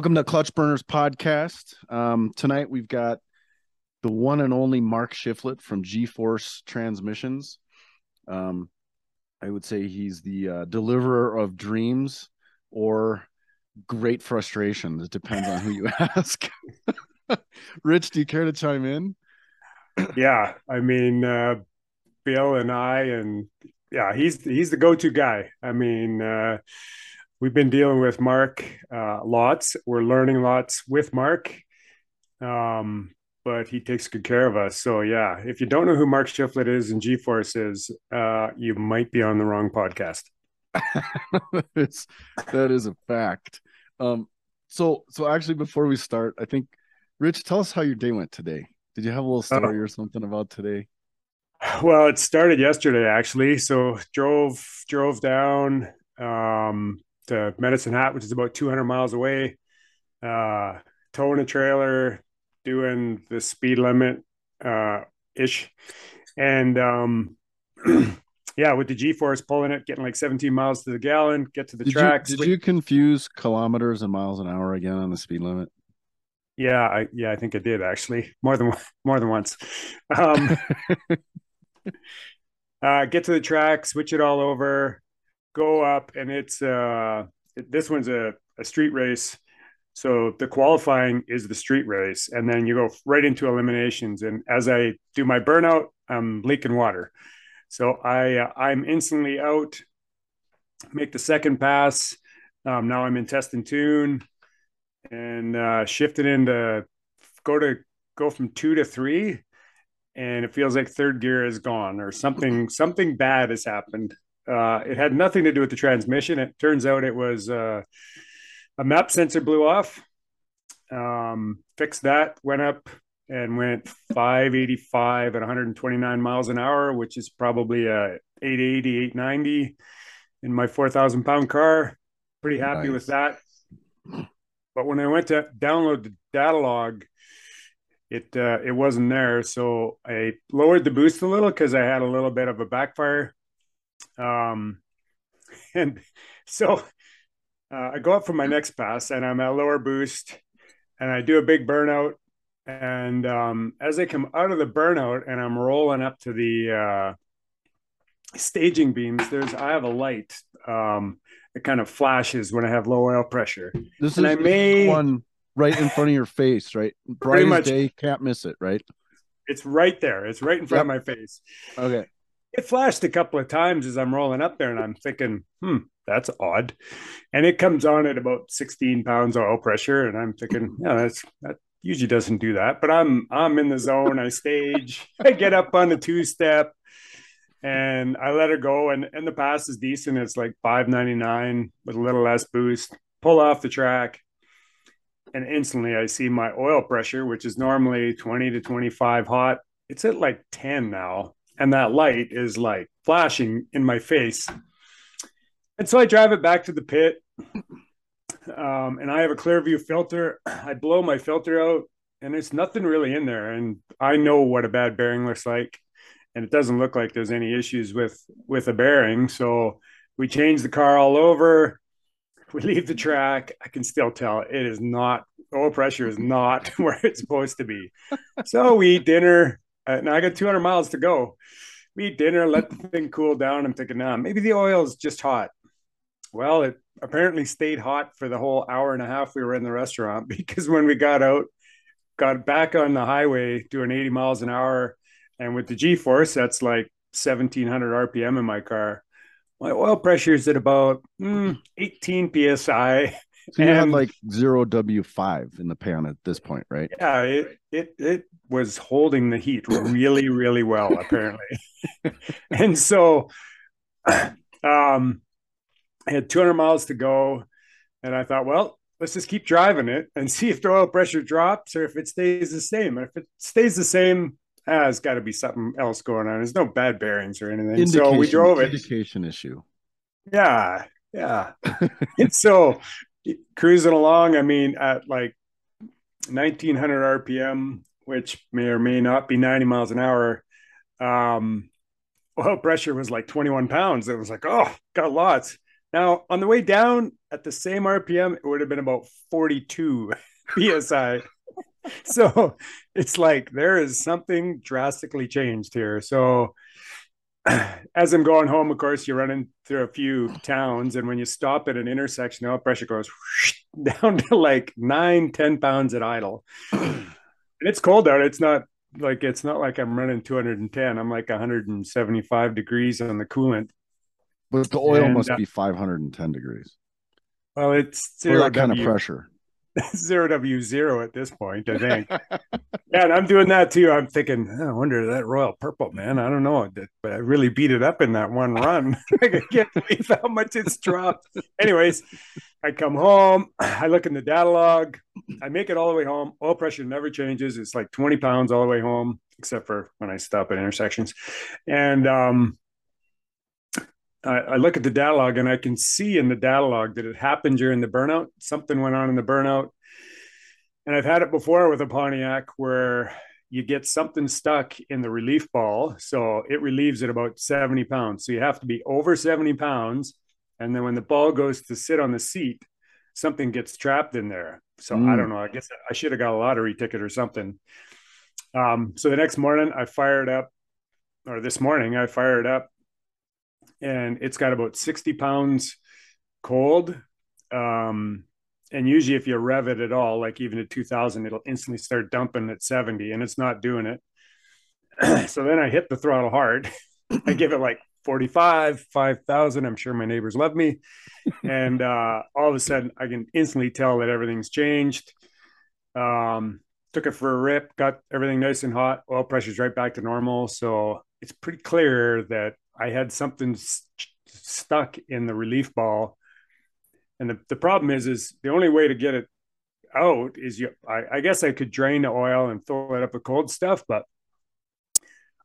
Welcome to Clutch Burners Podcast. Um, tonight we've got the one and only Mark Shifflett from G Force Transmissions. Um, I would say he's the uh, deliverer of dreams or great frustration. It depends on who you ask. Rich, do you care to chime in? yeah, I mean, uh, Bill and I, and yeah, he's he's the go-to guy. I mean, uh, we've been dealing with Mark uh, lots. We're learning lots with Mark, um, but he takes good care of us. So yeah, if you don't know who Mark Shifflett is and G-Force is, uh, you might be on the wrong podcast. it's, that is a fact. Um, so so actually, before we start, I think Rich, tell us how your day went today. Did you have a little story uh, or something about today? Well, it started yesterday actually. So drove drove down um, to Medicine Hat, which is about 200 miles away. Uh, towing a trailer, doing the speed limit uh, ish, and um, yeah, with the G force pulling it, getting like 17 miles to the gallon, get to the did tracks. You, did you confuse kilometers and miles an hour again on the speed limit? Yeah, I yeah, I think I did actually more than more than once. Um, uh, get to the track, switch it all over, go up, and it's uh, this one's a, a street race. So the qualifying is the street race, and then you go right into eliminations. And as I do my burnout, I'm leaking water, so I uh, I'm instantly out. Make the second pass. Um, now I'm in test and tune and uh, shifted into go to go from two to three, and it feels like third gear is gone or something something bad has happened. Uh, it had nothing to do with the transmission. It turns out it was uh, a map sensor blew off. Um, fixed that, went up and went 585 at 129 miles an hour, which is probably a 880, 890 in my 4,000 pound car. Pretty happy nice. with that. But when I went to download the data log, it uh, it wasn't there. So I lowered the boost a little because I had a little bit of a backfire. Um, and so uh, I go up for my next pass, and I'm at lower boost, and I do a big burnout. And um, as I come out of the burnout, and I'm rolling up to the uh, staging beams, there's I have a light. Um, it kind of flashes when I have low oil pressure. This and is I may, one right in front of your face, right? Bright much, day, can't miss it, right? It's right there. It's right in front yep. of my face. Okay. It flashed a couple of times as I'm rolling up there, and I'm thinking, hmm, that's odd. And it comes on at about 16 pounds oil pressure, and I'm thinking, yeah, that's that usually doesn't do that. But I'm I'm in the zone. I stage. I get up on the two step and I let her go. And and the pass is decent. It's like five ninety nine with a little less boost. Pull off the track, and instantly I see my oil pressure, which is normally twenty to twenty five hot. It's at like ten now, and that light is like flashing in my face. And so I drive it back to the pit. Um, and I have a clear view filter. I blow my filter out, and there's nothing really in there. And I know what a bad bearing looks like and it doesn't look like there's any issues with with a bearing. So we change the car all over. We leave the track. I can still tell it is not oil pressure is not where it's supposed to be. So we eat dinner. Uh, now I got 200 miles to go. We eat dinner, let the thing cool down. I'm thinking, nah, maybe the oil is just hot. Well, it apparently stayed hot for the whole hour and a half we were in the restaurant because when we got out, got back on the highway doing 80 miles an hour, and with the G force, that's like 1700 RPM in my car. My oil pressure is at about mm, 18 psi. So you and, had like zero W five in the pan at this point, right? Yeah, it it it was holding the heat really, really well, apparently. and so um I had 200 miles to go, and I thought, well, let's just keep driving it and see if the oil pressure drops or if it stays the same. And if it stays the same, ah, there's got to be something else going on. There's no bad bearings or anything. Indication, so we drove it. Indication issue. Yeah, yeah. and so cruising along, I mean, at like 1900 RPM, which may or may not be 90 miles an hour. Um, oil pressure was like 21 pounds. It was like, oh, got lots. Now, on the way down at the same RPM, it would have been about 42 psi. so it's like there is something drastically changed here. So as I'm going home, of course, you're running through a few towns, and when you stop at an intersection, the oil pressure goes down to like nine, 10 pounds at idle. and it's cold out. It's not like it's not like I'm running 210. I'm like 175 degrees on the coolant. But the oil and, must uh, be 510 degrees. Well, it's zero that kind w, of pressure. Zero W zero at this point, I think. yeah, and I'm doing that too. I'm thinking, oh, I wonder that Royal Purple, man. I don't know, but I really beat it up in that one run. I can't believe how much it's dropped. Anyways, I come home. I look in the data log. I make it all the way home. Oil pressure never changes. It's like 20 pounds all the way home, except for when I stop at intersections. And um, I, I, look at the data log and I can see in the data log that it happened during the burnout. Something went on in the burnout. And I've had it before with a Pontiac where you get something stuck in the relief ball. So it relieves at about 70 pounds. So you have to be over 70 pounds. And then when the ball goes to sit on the seat, something gets trapped in there. So mm. I don't know. I guess I should have got a lottery ticket or something. Um, so the next morning I fired up, or this morning I fired up and it's got about 60 pounds cold. Um, and usually if you rev it at all, like even at 2000, it'll instantly start dumping at 70 and it's not doing it. so then I hit the throttle hard. I give it like 45, 5,000. I'm sure my neighbors love me. and uh, all of a sudden I can instantly tell that everything's changed. Um, took it for a rip, got everything nice and hot. Oil pressure's right back to normal. So it's pretty clear that I had something st- stuck in the relief ball. And the, the problem is, is the only way to get it out is you, I, I guess I could drain the oil and fill it up with cold stuff, but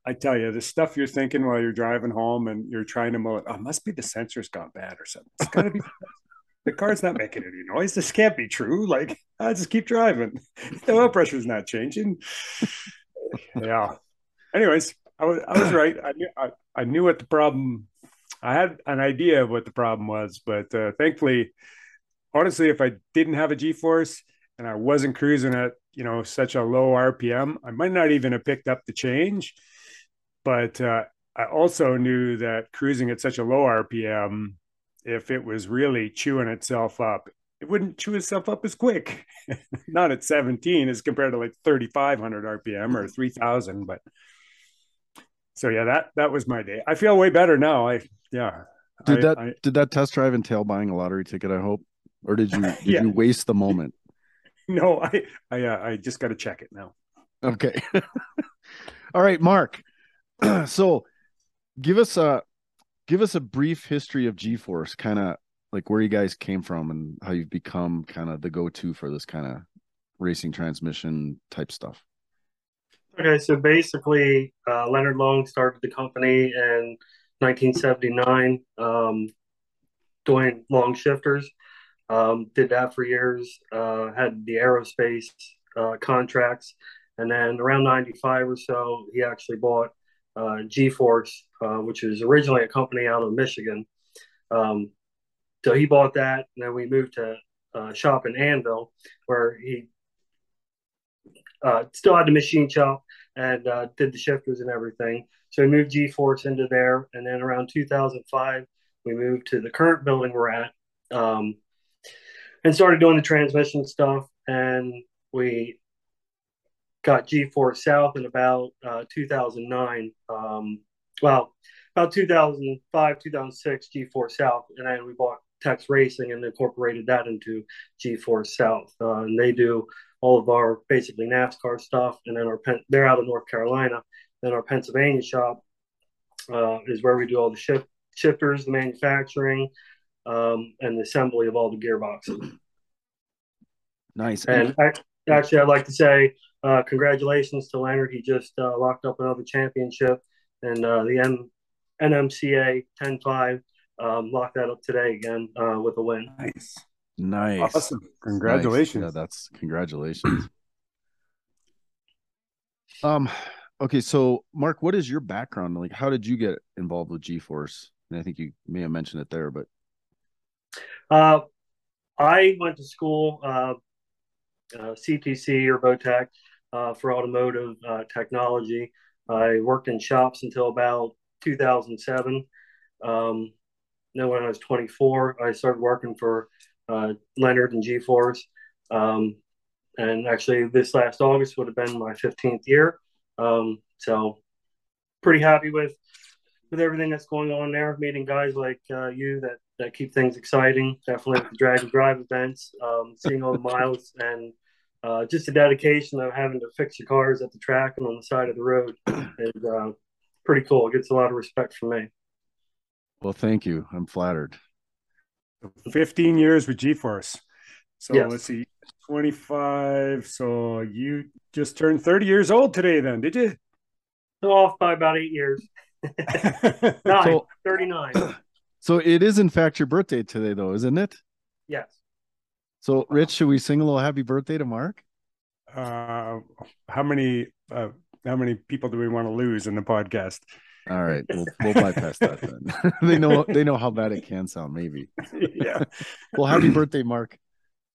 I tell you, the stuff you're thinking while you're driving home and you're trying to mow it, oh, must be the sensor's gone bad or something. It's gotta be the car's not making any noise. This can't be true. Like, I just keep driving. The oil pressure's not changing. yeah. Anyways, I was I was right. I knew I, I knew what the problem. I had an idea of what the problem was, but uh, thankfully, honestly, if I didn't have a G force and I wasn't cruising at you know such a low RPM, I might not even have picked up the change. But uh, I also knew that cruising at such a low RPM, if it was really chewing itself up, it wouldn't chew itself up as quick. Not at 17 as compared to like 3,500 RPM or 3,000, but so yeah, that that was my day. I feel way better now. I yeah. Did I, that I, did that test drive entail buying a lottery ticket? I hope, or did you did yeah. you waste the moment? no, I I uh, I just got to check it now. Okay. All right, Mark. so, give us a give us a brief history of G-Force, kind of like where you guys came from and how you've become kind of the go-to for this kind of racing transmission type stuff. Okay, so basically, uh, Leonard Long started the company in 1979, um, doing long shifters. Um, did that for years. Uh, had the aerospace uh, contracts, and then around 95 or so, he actually bought uh, G-Force, uh, which was originally a company out of Michigan. Um, so he bought that, and then we moved to uh, shop in Annville, where he uh, still had the machine shop and uh, did the shifters and everything. So we moved G-Force into there, and then around 2005, we moved to the current building we're at, um, and started doing the transmission stuff. And we got G-Force South in about uh, 2009. Um, well, about 2005, 2006, G-Force South, and then we bought Tex Racing and incorporated that into G-Force South. Uh, and they do all of our basically NASCAR stuff, and then our they're out of North Carolina. Then our Pennsylvania shop uh, is where we do all the shift, shifters, the manufacturing, um, and the assembly of all the gearboxes. Nice. And I, actually, I'd like to say uh, congratulations to Leonard. He just uh, locked up another championship, and uh, the N- NMCA 10-5 um, locked that up today again uh, with a win. Nice. Nice. Awesome. Congratulations. Nice. Yeah, that's congratulations. um okay, so Mark, what is your background? Like how did you get involved with G-Force? And I think you may have mentioned it there, but Uh, I went to school, uh, uh, CTC or Votech, uh, for automotive uh, technology. I worked in shops until about 2007. Um, then when I was 24, I started working for uh, Leonard and G-Force. Um, and actually, this last August would have been my 15th year. Um, so, pretty happy with with everything that's going on there. Meeting guys like uh, you that that keep things exciting. Definitely with the drag and drive events, um, seeing all the miles, and uh, just the dedication of having to fix your cars at the track and on the side of the road is uh, pretty cool. It gets a lot of respect from me. Well, thank you. I'm flattered. 15 years with G-Force. So Yes. let's see, 25. So you just turned 30 years old today, then, did you? So off by about eight years. Nine, So- 39. So it is in fact your birthday today, though, isn't it? Yes. So, Rich, should we sing a little happy birthday to Mark? uh, how many uh, how many people do we want to lose in the podcast? All right, we'll, we'll bypass that then. they know they know how bad it can sound. Maybe. yeah. Well, happy birthday, Mark.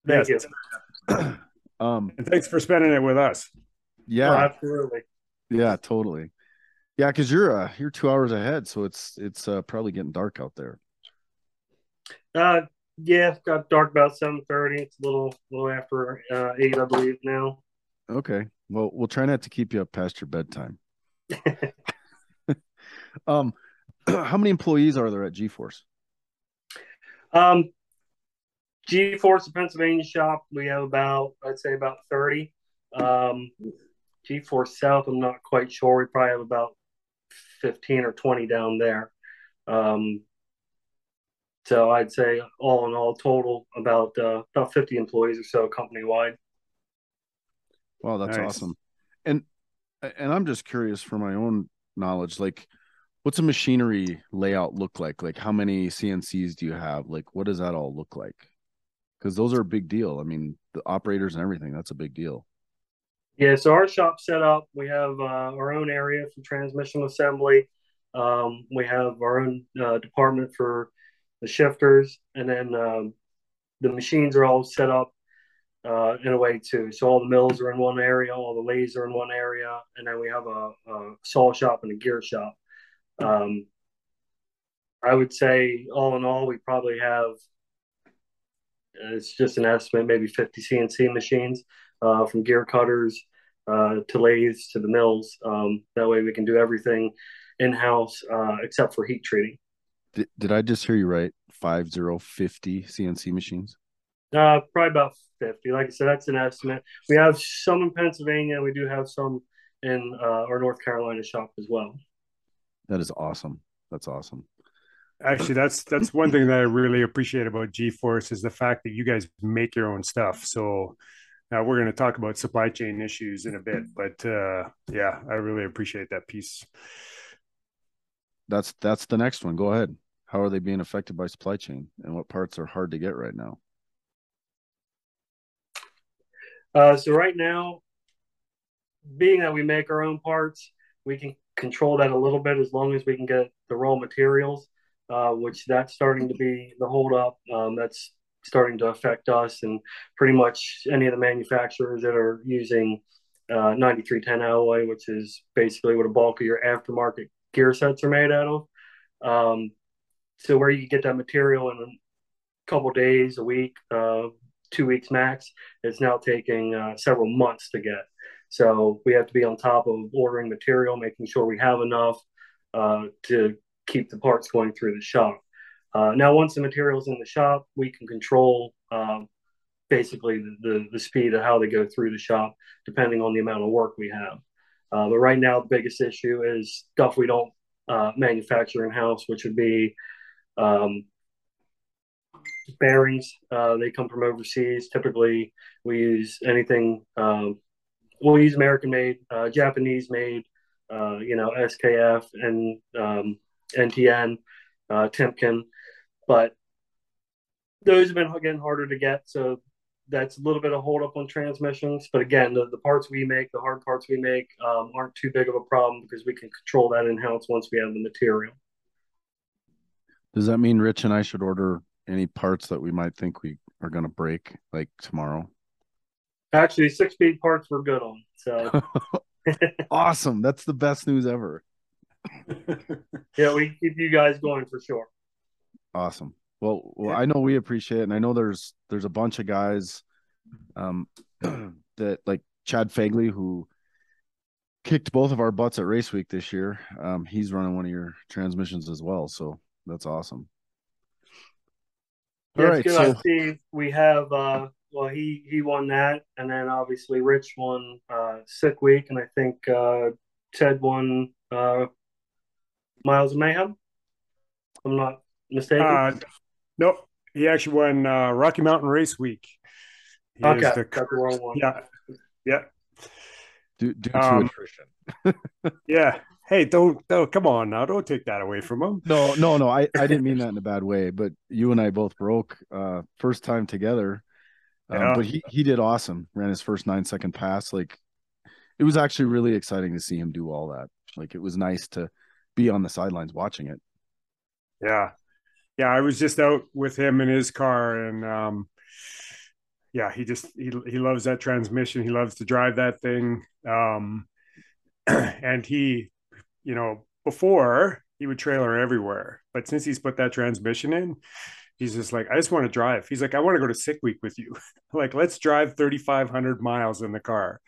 Thank Yes. you. Um, And thanks for spending it with us. yeah, Oh, absolutely. yeah, totally. Yeah, because you're uh you're two hours ahead, so it's it's uh, probably getting dark out there. Uh, yeah, it got dark about 7.30. It's a little, little after uh, 8, I believe, now. Okay. Well, we'll try not to keep you up past your bedtime. Um, how many employees are there at G-Force? Um, G-Force of Pennsylvania shop, we have about, I'd say about 30. Um, G-Force South, I'm not quite sure. We probably have about 15 or 20 down there. Um, so I'd say all in all, total about uh, about 50 employees or so company wide. Wow, that's Nice. awesome. And and I'm just curious for my own knowledge, like what's a machinery layout look like? Like how many CNCs do you have? Like what does that all look like? Because those are a big deal. I mean, the operators and everything, that's a big deal. Yeah, so our shop set up. We have uh, our own area for transmission assembly. Um, we have our own uh, department for the shifters, and then um, the machines are all set up uh, in a way too. So all the mills are in one area, all the lathes are in one area, and then we have a, a saw shop and a gear shop. Um, I would say, all in all, we probably have. It's just an estimate, maybe 50 CNC machines uh, from gear cutters uh, to lathes to the mills. Um, that way we can do everything in house uh, except for heat treating. Did, did I just hear you right? Five zero fifty CNC machines. Uh, probably about 50. Like I said, that's an estimate. We have some in Pennsylvania. We do have some in uh, our North Carolina shop as well. That is awesome. That's awesome. Actually, that's that's one thing that I really appreciate about G-Force is the fact that you guys make your own stuff. So now we're going to talk about supply chain issues in a bit, but uh, yeah, I really appreciate that piece. That's that's the next one. Go ahead. How are they being affected by supply chain, and what parts are hard to get right now? Uh, so right now, being that we make our own parts, we can control that a little bit as long as we can get the raw materials, uh, which that's starting to be the holdup. Um, that's starting to affect us and pretty much any of the manufacturers that are using uh, 9310 alloy, which is basically what a bulk of your aftermarket gear sets are made out of. Um, so where you get that material in a couple days, a week, uh, two weeks max, it's now taking uh, several months to get. So we have to be on top of ordering material, making sure we have enough uh, to keep the parts going through the shop. Uh, now, once the material's in the shop, we can control um, basically the, the, the speed of how they go through the shop, depending on the amount of work we have. Uh, but right now, the biggest issue is stuff we don't uh, manufacture in house, which would be um, bearings. Uh, they come from overseas. Typically, we use anything. Um, we'll use American made, uh, Japanese made, uh, you know, SKF and um, NTN, uh, Timken, but those have been getting harder to get. So that's a little bit of hold up on transmissions. But again, the, the parts we make, the hard parts we make, um, aren't too big of a problem because we can control that in house once we have the material. Does that mean Rich and I should order any parts that we might think we are going to break like tomorrow? Actually, six speed parts we're good on. So awesome. That's the best news ever. yeah, we keep you guys going for sure. Awesome. Well, well, I know we appreciate it, and I know there's there's a bunch of guys, um, that like Chad Fagley who kicked both of our butts at race week this year. Um, he's running one of your transmissions as well, so that's awesome. All yeah, right, good so... see we have uh well he he won that and then obviously Rich won uh sick week and I think uh Ted won uh Miles of Mayhem. I'm not mistaken. Uh, nope. He actually won uh, Rocky Mountain Race Week. He okay, the, that's the wrong one. Yeah, yeah. Due, due to um, attrition. yeah. Hey, don't, don't come on now. Don't take that away from him. No, no, no. I, I didn't mean that in a bad way, but you and I both broke uh first time together. Um, yeah. but he he did awesome. Ran his first nine second pass. Like it was actually really exciting to see him do all that. Like it was nice to be on the sidelines watching it. Yeah. Yeah, I was just out with him in his car and um yeah, he just he he loves that transmission. He loves to drive that thing. Um and he, you know, before he would trailer everywhere, but since he's put that transmission in, he's just like, I just want to drive. He's like, I want to go to sick week with you. like, let's drive 3,500 miles in the car.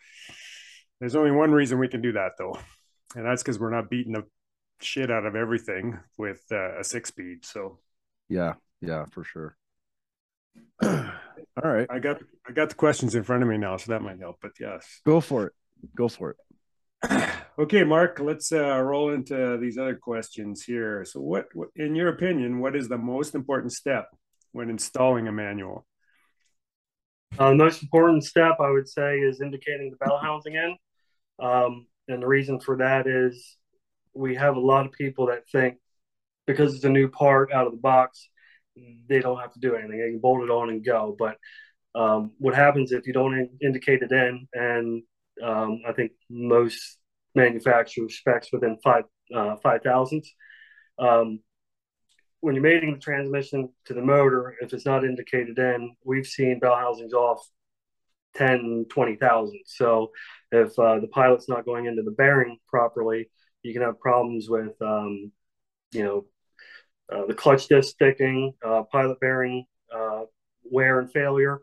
There's only one reason we can do that though, and that's because we're not beating the shit out of everything with uh, a six speed. So, yeah, yeah, for sure. All right, I got I got the questions in front of me now, so that might help. But yes, go for it. Go for it. okay, Mark, let's uh, roll into these other questions here. So, what, what, in your opinion, what is the most important step when installing a manual? Uh, the most important step, I would say, is indicating the bell housing in. Um, and the reason for that is we have a lot of people that think because it's a new part out of the box, they don't have to do anything. They can bolt it on and go. But um, what happens if you don't in- indicate it in, and um, I think most manufacturers specs within five uh, five thousandths. Um, when you're mating the transmission to the motor, if it's not indicated in, we've seen bell housings off 10, 20,000. So if uh, the pilot's not going into the bearing properly, you can have problems with, um, you know, uh, the clutch disc sticking, uh, pilot bearing uh, wear and failure,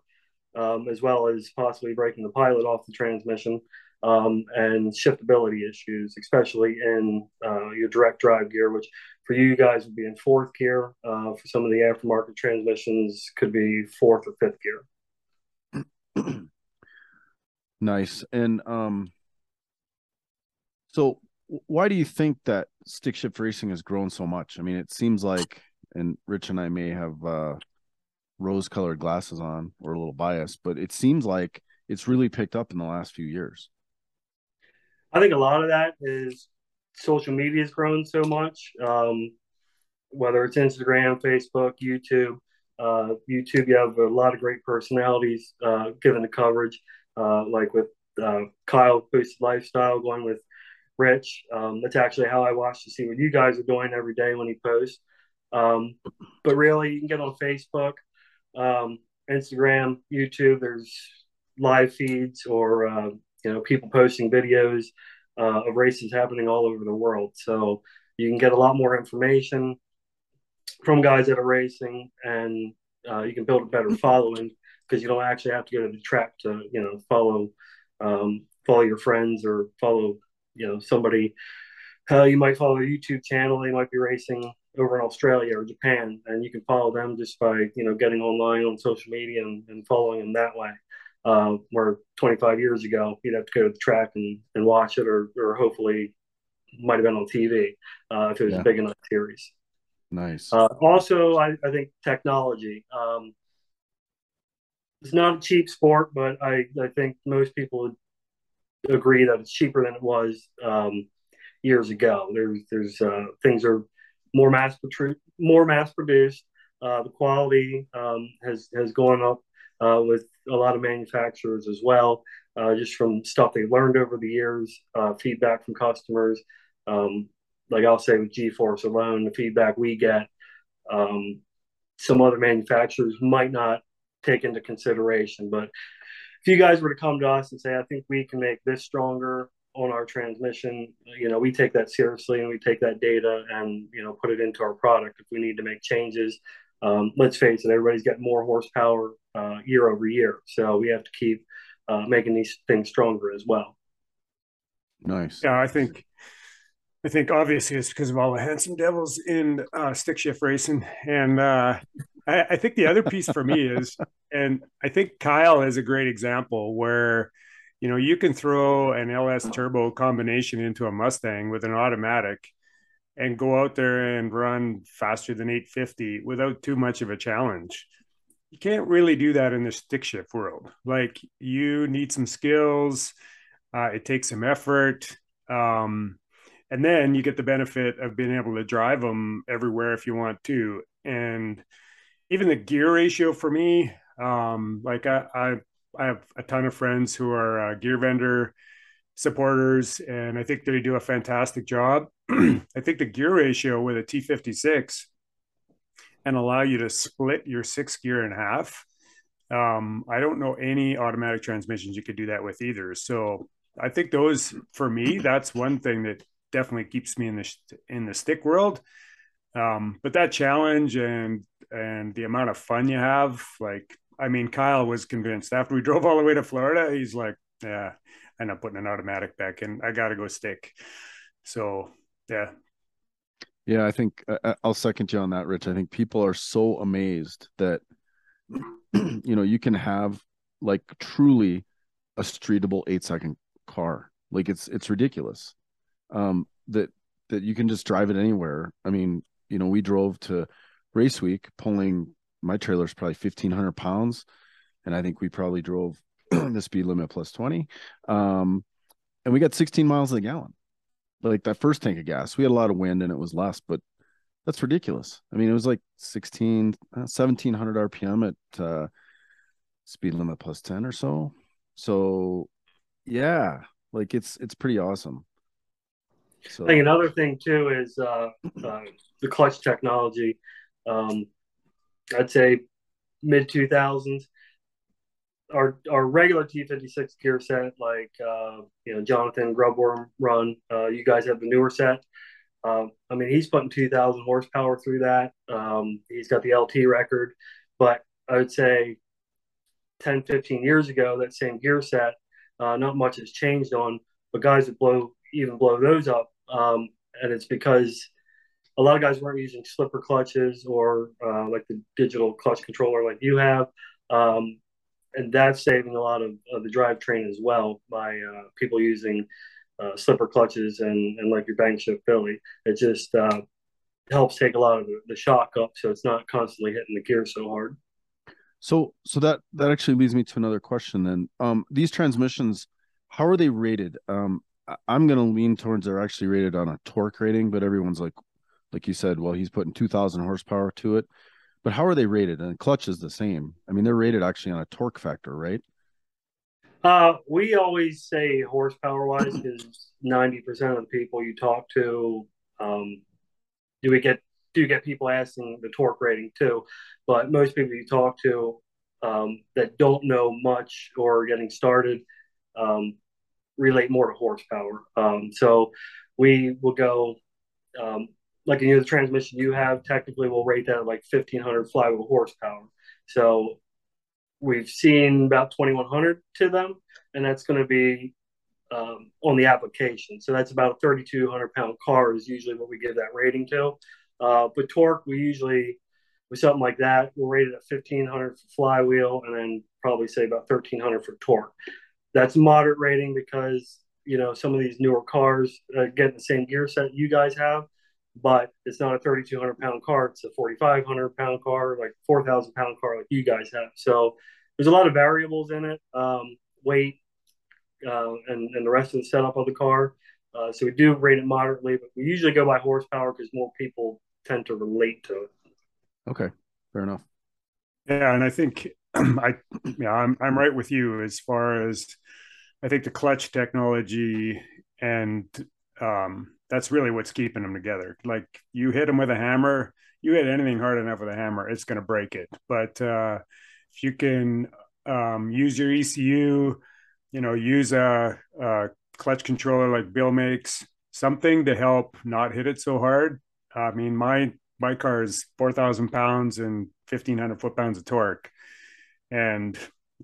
um, as well as possibly breaking the pilot off the transmission, um, and shiftability issues, especially in uh, your direct drive gear, which for you guys would be in fourth gear. Uh, for some of the aftermarket transmissions, could be fourth or fifth gear. nice. And um, so why do you think that stick shift racing has grown so much? I mean, it seems like, and Rich and I may have uh, rose colored glasses on or a little biased, but it seems like it's really picked up in the last few years. I think a lot of that is social media has grown so much, um, whether it's Instagram, Facebook, YouTube. Uh, YouTube, you have a lot of great personalities uh, giving the coverage, uh, like with uh, Kyle Boosted Lifestyle, going with Rich. Um, that's actually how I watch to see what you guys are doing every day when he posts. Um, but really, you can get on Facebook, um, Instagram, YouTube. There's live feeds or uh, you know people posting videos uh, of races happening all over the world. So you can get a lot more information from guys that are racing, and uh, you can build a better following because you don't actually have to go to the track to you know follow um, follow your friends or follow you know somebody uh, you might follow a YouTube channel. They might be racing over in Australia or Japan, and you can follow them just by you know getting online on social media and, and following them that way. Uh, where 25 years ago you'd have to go to the track and, and watch it, or or hopefully might have been on TV uh, if it was yeah. a big enough series. Nice. Uh, also, I, I think technology. Um, it's not a cheap sport, but I, I think most people would agree that it's cheaper than it was um, years ago. There's there's uh, things are more mass more mass produced. Uh, the quality um, has has gone up uh, with a lot of manufacturers as well, uh, just from stuff they learned over the years, uh, feedback from customers. Um, like I'll say with G Force alone, the feedback we get, um, some other manufacturers might not take into consideration. But if you guys were to come to us and say, I think we can make this stronger on our transmission, you know, we take that seriously and we take that data and, you know, put it into our product if we need to make changes. Um, let's face it, everybody's got more horsepower uh, year over year. So we have to keep uh, making these things stronger as well. Nice. Yeah, I think I think obviously it's because of all the handsome devils in uh, stick shift racing, and uh, I, I, think the other piece for me is, and I think Kyle is a great example where, you know, you can throw an LS turbo combination into a Mustang with an automatic, and go out there and run faster than 850 without too much of a challenge. You can't really do that in the stick shift world. Like you need some skills. Uh, it takes some effort. Um, and then you get the benefit of being able to drive them everywhere if you want to and even the gear ratio for me um, like I, I, I have a ton of friends who are uh, gear vendor supporters and i think they do a fantastic job i think the gear ratio with a t56 and allow you to split your six gear in half um, i don't know any automatic transmissions you could do that with either so i think those for me that's one thing that definitely keeps me in the in the stick world. Um, but that challenge and and the amount of fun you have, like I mean, Kyle was convinced after we drove all the way to Florida. He's like, yeah, end up putting an automatic back in. I got to go stick. So yeah, yeah. I think uh, I'll second you on that, Rich. I think people are so amazed that you know you can have like truly a streetable eight second car. Like it's it's ridiculous um, that that you can just drive it anywhere. I mean, you know, we drove to race week pulling my trailer's probably fifteen hundred pounds, and I think we probably drove the speed limit plus twenty, um, and we got sixteen miles a gallon. Like that first tank of gas, we had a lot of wind and it was less, but that's ridiculous. I mean, it was like 16, 1700 RPM at uh, speed limit plus 10 or so. So, yeah, like it's it's pretty awesome. So. I think another thing too is uh, uh, the clutch technology. Um, I'd say mid two thousands. Our our regular T fifty six gear set, like uh, you know Jonathan Grubworm run. Uh, you guys have the newer set. Um, I mean, he's putting two thousand horsepower through that. Um, he's got the LT record, but I would say 10, 15 years ago, that same gear set, uh, not much has changed on. But guys would blow even blow those up. Um, and it's because a lot of guys weren't using slipper clutches or uh, like the digital clutch controller like you have. Um, and that's saving a lot of, of the drivetrain as well by uh, people using uh, slipper clutches and, and like your bank shift Billy. It just uh, helps take a lot of the, the shock up so it's not constantly hitting the gear so hard. So, so that that actually leads me to another question. Then, um, these transmissions, how are they rated? Um, I'm going to lean towards they're actually rated on a torque rating, but everyone's like, like you said, well, he's putting 2,000 horsepower to it. But how are they rated? And clutch is the same. I mean, they're rated actually on a torque factor, right? Uh, we always say horsepower wise because 90% of the people you talk to, um, do we get do get people asking the torque rating too? But most people you talk to um, that don't know much or getting started, um, relate more to horsepower. Um, so we will go, um, like know, the transmission you have technically will rate that at like 1500 flywheel horsepower. So we've seen about 2100 to them, and that's going to be um, on the application. So that's about a 3200 pound car is usually what we give that rating to. Uh, but torque, we usually with something like that, we'll rate it at 1500 for flywheel, and then probably say about 1300 for torque that's moderate rating because you know some of these newer cars uh, get the same gear set you guys have, but it's not a 3,200 pound car; it's a 4,500 pound car, like 4,000 pound car, like you guys have. So there's a lot of variables in it, um, weight, uh, and and the rest of the setup of the car. Uh, so we do rate it moderately, but we usually go by horsepower because more people tend to relate to it. Okay, fair enough. Yeah, and I think I yeah, I'm I'm right with you as far as I think the clutch technology and um, that's really what's keeping them together. Like you hit them with a hammer, you hit anything hard enough with a hammer, it's going to break it. But uh, if you can um, use your ECU, you know, use a, a, clutch controller like Bill makes, something to help not hit it so hard. I mean, my my car is four thousand pounds and fifteen hundred foot pounds of torque, and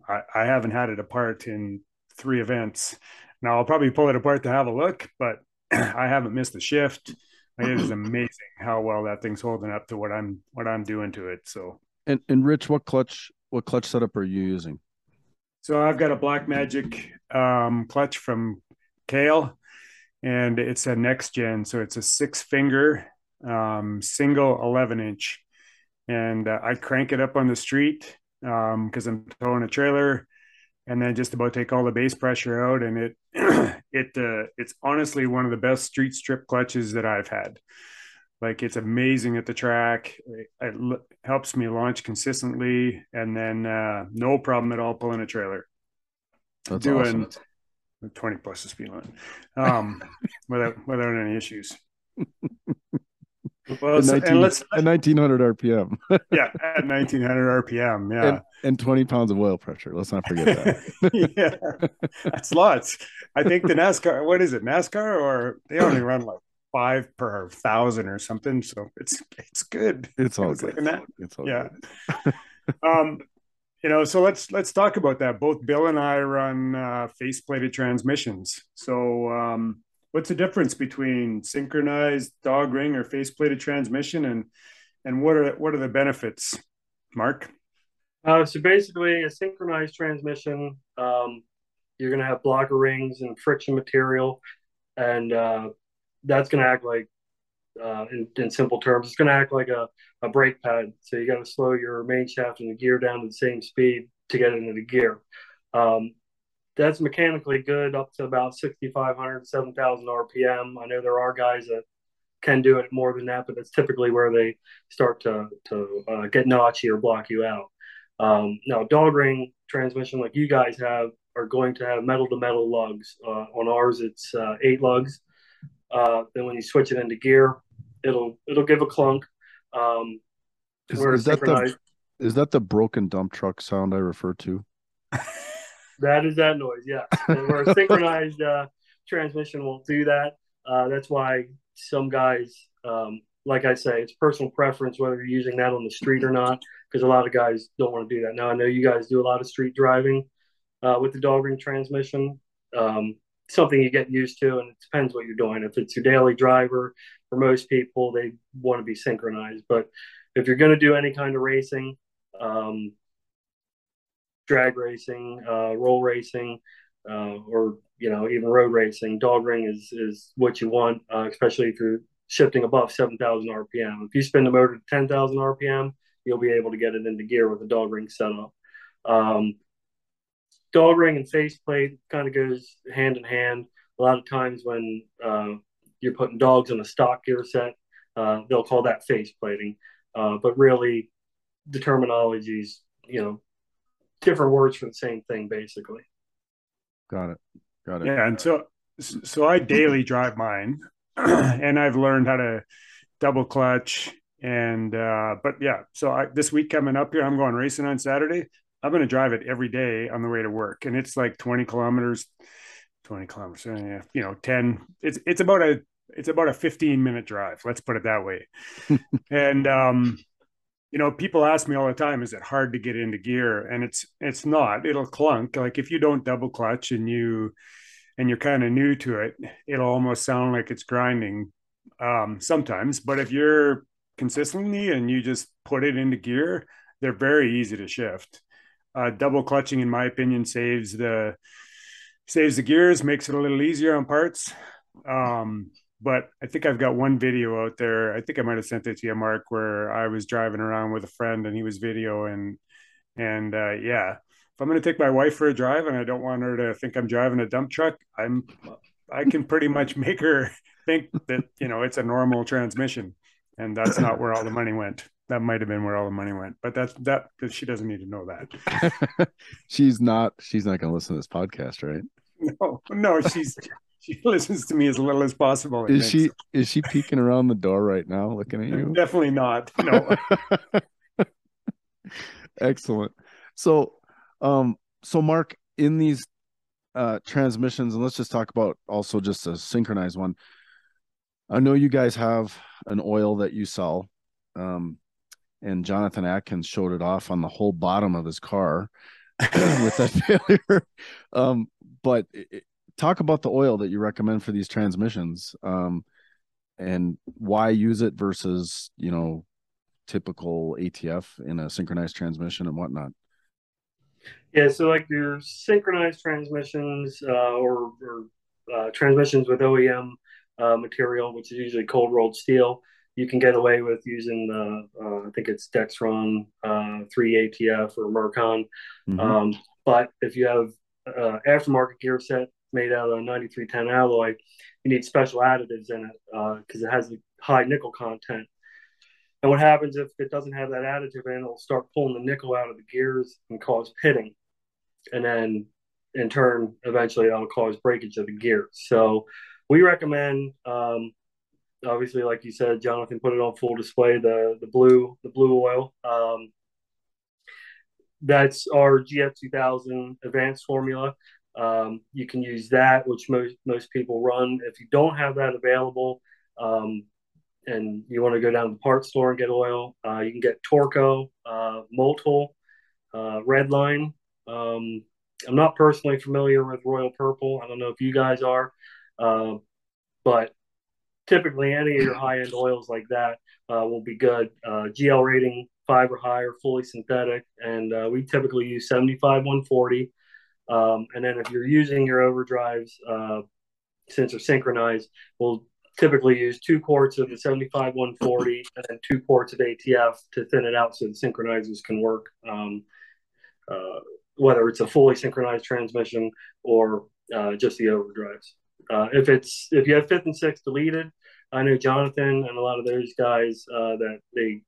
I, I haven't had it apart in three events. Now I'll probably pull it apart to have a look, but I haven't missed a shift. It is amazing how well that thing's holding up to what I'm what I'm doing to it. So and and Rich, what clutch what clutch setup are you using? So I've got a Black Magic um, clutch from Kale, and it's a next gen. So it's a six finger um, single 11 inch, and uh, I crank it up on the street because um, I'm towing a trailer, and then just about take all the base pressure out, and it it uh, it's honestly one of the best street strip clutches that I've had. Like it's amazing at the track. It, it helps me launch consistently, and then uh, no problem at all pulling a trailer. That's Doing awesome. 20 plus the speed line um, without without any issues. Well, so, 19, and let's at 1900 RPM. yeah, at 1900 RPM. Yeah, and, and, 20 pounds of oil pressure. Let's not forget that. yeah, that's lots. I think the NASCAR. What is it, NASCAR, or they only run like five per thousand or something. So it's it's good. It's all good. It's all yeah. um, you know, so let's let's talk about that. Both Bill and I run uh, face plated transmissions. So um, what's the difference between synchronized dog ring or face plated transmission and and what are what are the benefits mark? Uh, so basically a synchronized transmission um, you're going to have blocker rings and friction material and uh, that's going to act like uh, in, in, simple terms it's going to act like a, a brake pad. So you got to slow your main shaft and the gear down to the same speed to get into the gear. Um, that's mechanically good up to about 6,500, 7,000 RPM. I know there are guys that can do it more than that, but that's typically where they start to, to uh, get notchy or block you out. Um, now, dog ring transmission like you guys have are going to have metal to metal lugs. Uh, on ours, it's uh, eight lugs. Uh, then when you switch it into gear, it'll it'll give a clunk. Um, is, is that the is that the broken dump truck sound I refer to? That is that noise, yeah. And where a synchronized uh, transmission won't do that. Uh, that's why some guys, um, like I say, it's personal preference whether you're using that on the street or not, because a lot of guys don't want to do that. Now, I know you guys do a lot of street driving uh, with the dog ring transmission. Um, something you get used to, and it depends what you're doing. If it's your daily driver, for most people, they want to be synchronized. But if you're going to do any kind of racing, um, drag racing, uh, roll racing, uh, or you know even road racing. Dog ring is is what you want, uh, especially if you're shifting above seven thousand RPM. If you spin the motor to ten thousand RPM, you'll be able to get it into gear with a dog ring setup. Um, dog ring and faceplate kind of goes hand in hand. A lot of times when uh, you're putting dogs in a stock gear set, uh, they'll call that face plating. Uh, but really, the terminology is, you know, different words for the same thing, basically. Got it. Got it. Yeah, and so so I daily drive mine, and I've learned how to double clutch and uh but yeah so I, this week coming up here i'm going racing on saturday i'm going to drive it every day on the way to work and it's like 20 kilometers 20 kilometers yeah, you know 10 it's it's about a it's about a 15 minute drive let's put it that way and um you know people ask me all the time is it hard to get into gear? And it's it's not. It'll clunk. Like if you don't double clutch and you and you're kind of new to it it'll almost sound like it's grinding um, sometimes. But if you're consistently and you just put it into gear they're very easy to shift. Uh, double clutching in my opinion saves the saves the gears makes it a little easier on parts. Um, but I think I've got one video out there. I think I might have sent it to you, Mark, where I was driving around with a friend and he was videoing. And uh, yeah, if I'm going to take my wife for a drive and I don't want her to think I'm driving a dump truck, I'm I can pretty much make her think that you know it's a normal transmission, and that's not where all the money went. That might have been where all the money went, but that's that. She doesn't need to know that. she's not. She's not going to listen to this podcast, right? No, no, she's she listens to me as little as possible. Is she is she peeking around the door right now, looking at you? Definitely not. No. Excellent. So, um, so Mark, in these uh transmissions, and let's just talk about also just a synchronized one. I know you guys have an oil that you sell. Um, and Jonathan Atkins showed it off on the whole bottom of his car with that failure. Um, but it, talk about the oil that you recommend for these transmissions um, and why use it versus, you know, typical ATF in a synchronized transmission and whatnot. Yeah, so like your synchronized transmissions uh, or, or uh, transmissions with OEM uh, material, which is usually cold rolled steel, you can get away with using the uh, I think it's Dexron uh, 3 ATF or Mercon. Mm-hmm. Um, but if you have uh, aftermarket gear set made out of 9310 alloy, you need special additives in it because uh, it has a high nickel content. And what happens if it doesn't have that additive in, it'll start pulling the nickel out of the gears and cause pitting. And then in turn, eventually that'll cause breakage of the gears. So we recommend um, obviously, like you said, Jonathan put it on full display. The the blue the blue oil. Um, that's our GF 2000 advanced formula. Um, you can use that, which most most people run. If you don't have that available, um, and you want to go down to the parts store and get oil, uh, you can get Torco, uh, Motul, uh, Redline. Um, I'm not personally familiar with Royal Purple. I don't know if you guys are, uh, but typically any of your high end oils like that uh, will be good. Uh, GL rating five or higher, fully synthetic, and uh, we typically use 75 140. Um, and then if you're using your overdrives, uh, since they're synchronized, we'll typically use two quarts of the 75 140 and then two quarts of ATF to thin it out so the synchronizers can work. Um, uh, whether it's a fully synchronized transmission or uh, just the overdrives. Uh, if it's if you have fifth and sixth deleted, I know Jonathan and a lot of those guys uh, that they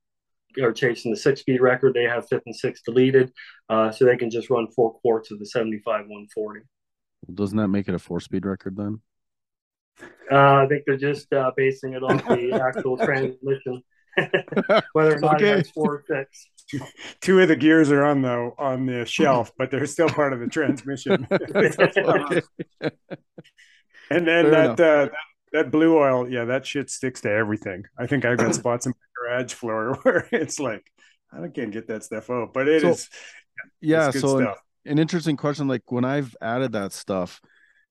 are chasing the six speed record. They have fifth and sixth deleted, uh, so they can just run four quarts of the 75 140. Well, doesn't that make it a four speed record then? Uh, I think they're just uh, basing it on the actual transmission, whether or not okay. it's four or six. Two of the gears are on the on the shelf, but they're still part of the transmission. And then that, uh, that blue oil, yeah, that shit sticks to everything. I think I've got spots in my garage floor where it's like I can't get that stuff out, but it so, is. yeah, so an, an interesting question. Like when I've added that stuff,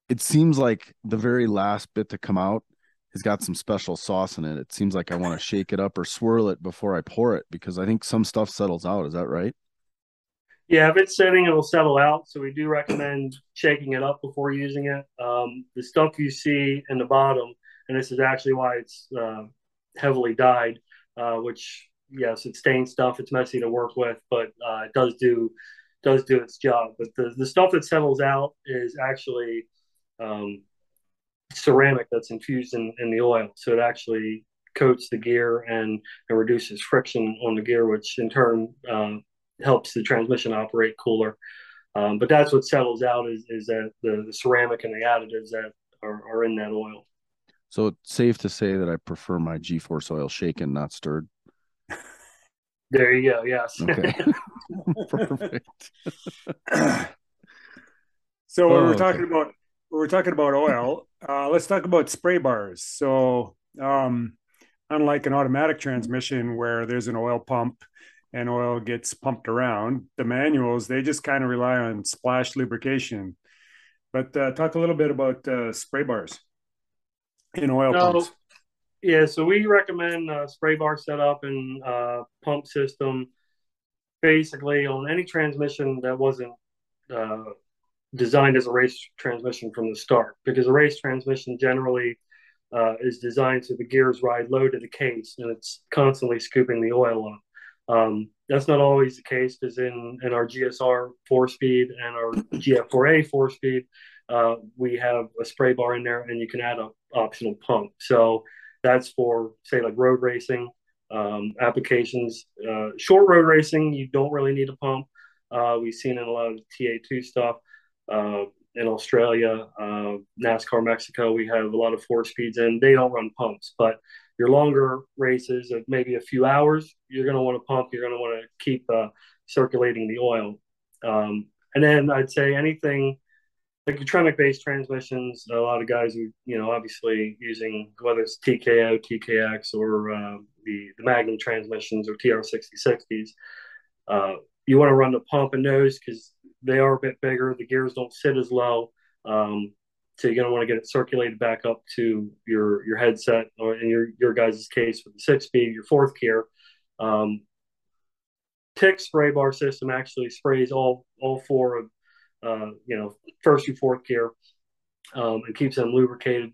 it seems like the very last bit to come out has got some special sauce in it. It seems like I want to shake it up or swirl it before I pour it because I think some stuff settles out. Is that right? Yeah, if it's sitting, it'll settle out. So we do recommend shaking it up before using it. Um, the stuff you see in the bottom, and this is actually why it's uh, heavily dyed, uh, which yes, it's stained stuff. It's messy to work with, but uh, it does do does do its job. But the the stuff that settles out is actually um, ceramic that's infused in, in the oil. So it actually coats the gear and, and reduces friction on the gear, which in turn um, helps the transmission operate cooler. Um, but that's what settles out is, is that the, the ceramic and the additives that are, are in that oil. So it's safe to say that I prefer my G-force oil shaken, not stirred. There you go. Yes. Okay. Perfect. so when oh, we're talking okay. about we're talking about oil, uh, let's talk about spray bars. So um, unlike an automatic transmission where there's an oil pump and oil gets pumped around. The manuals, they just kind of rely on splash lubrication. But uh, talk a little bit about uh, spray bars in oil so, pumps. Yeah, so we recommend a spray bar setup and uh, pump system basically on any transmission that wasn't uh, designed as a race transmission from the start because a race transmission generally uh, is designed so the gears ride low to the case and it's constantly scooping the oil up. Um, that's not always the case because in, in our GSR four speed and our GF4A four speed, uh, we have a spray bar in there and you can add an optional pump. So that's for, say, like road racing um, applications. Uh, short road racing, you don't really need a pump. Uh, we've seen in a lot of TA2 stuff. In Australia, uh, NASCAR Mexico, we have a lot of four speeds and they don't run pumps. But your longer races of maybe a few hours, you're going to want to pump. You're going to want to keep uh, circulating the oil. Um, and then I'd say anything like Tremec based transmissions, a lot of guys who, you know, obviously using whether it's TKO, TKX, or uh, the, the Magnum transmissions or TR6060s, uh, you want to run the pump and nose because they are a bit bigger. The gears don't sit as low. Um, so you're going to want to get it circulated back up to your your headset, or in your your guys' case with the six speed, your fourth gear. Um, TICK spray bar system actually sprays all all four of uh, you know first through fourth gear um, and keeps them lubricated.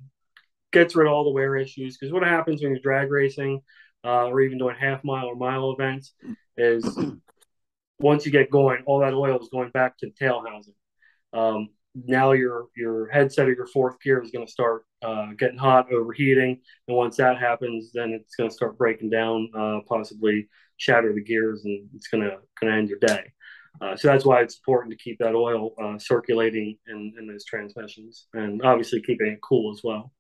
Gets rid of all the wear issues because what happens when you're drag racing uh, or even doing half mile or mile events is once you get going, all that oil is going back to the tail housing. Um, now your your headset or your fourth gear is going to start uh, getting hot, overheating, and once that happens, then it's going to start breaking down, uh, possibly shatter the gears, and it's going to going to end your day. Uh, so that's why it's important to keep that oil uh, circulating in, in those transmissions, and obviously keeping it cool as well.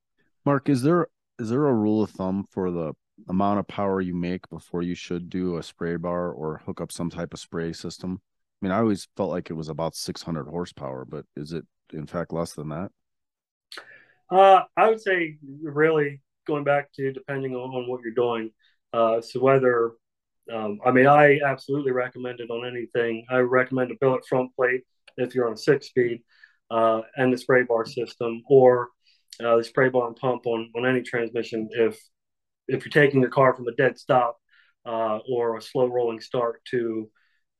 Mark, is there is there a rule of thumb for the amount of power you make before you should do a spray bar or hook up some type of spray system? I mean, I always felt like it was about 600 horsepower, but is it in fact less than that? Uh, I would say really going back to depending on, on what you're doing. Uh, so whether, um, I mean, I absolutely recommend it on anything. I recommend a billet front plate if you're on six speed uh, and the spray bar system or uh, the spray bar and pump on, on any transmission if if you're taking a car from a dead stop uh, or a slow rolling start to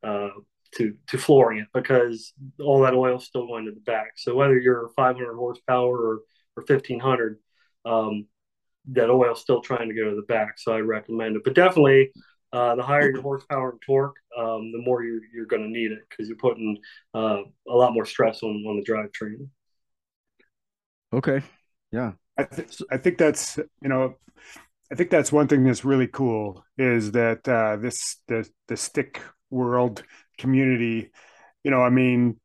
uh, to to flooring it because all that oil is still going to the back. So whether you're 500 horsepower or or 1500, um, that oil is still trying to go to the back. So I recommend it. But definitely, uh, the higher your horsepower and torque, um, the more you're you're going to need it because you're putting uh, a lot more stress on on the drivetrain. Okay. Yeah. I, th- I think that's you know I think that's one thing that's really cool is that uh, this the the stick world community. You know, I mean,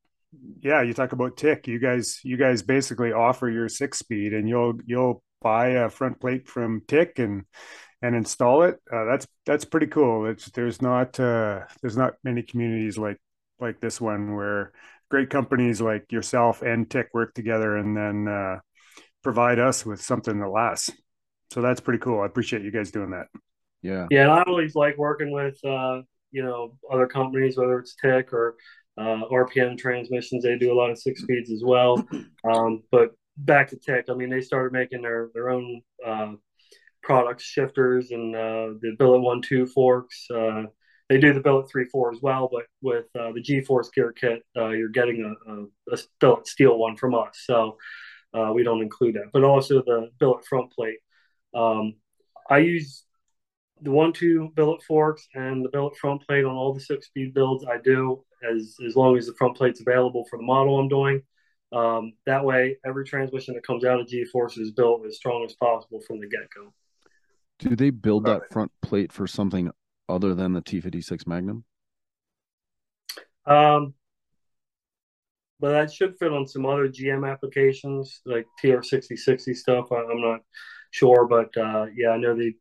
yeah, you talk about tick. You guys, you guys basically offer your six speed, and you'll you'll buy a front plate from tick and and install it. Uh, that's that's pretty cool. It's there's not uh, there's not many communities like like this one where great companies like yourself and tick work together and then uh, provide us with something that lasts so that's pretty cool. I appreciate you guys doing that. Yeah. Yeah. And I always like working with, uh, you know, other companies, whether it's TICK or uh, RPM transmissions. They do a lot of six speeds as well. Um, but back to TICK, I mean, they started making their, their own uh, products, shifters, and uh, the billet one, two forks. Uh, they do the billet three, four as well, but with uh, the G Force gear kit, uh, you're getting a, a, a billet steel one from us. So uh, we don't include that, but also the billet front plate. Um, I use the one two billet forks and the billet front plate on all the six speed builds I do as as long as the front plate's available for the model I'm doing. Um, that way, every transmission that comes out of G Force is built as strong as possible from the get go. Do they build that front plate for something other than the T56 Magnum? Um, but that should fit on some other GM applications like TR6060 stuff. I, am not sure, but uh, yeah, I know the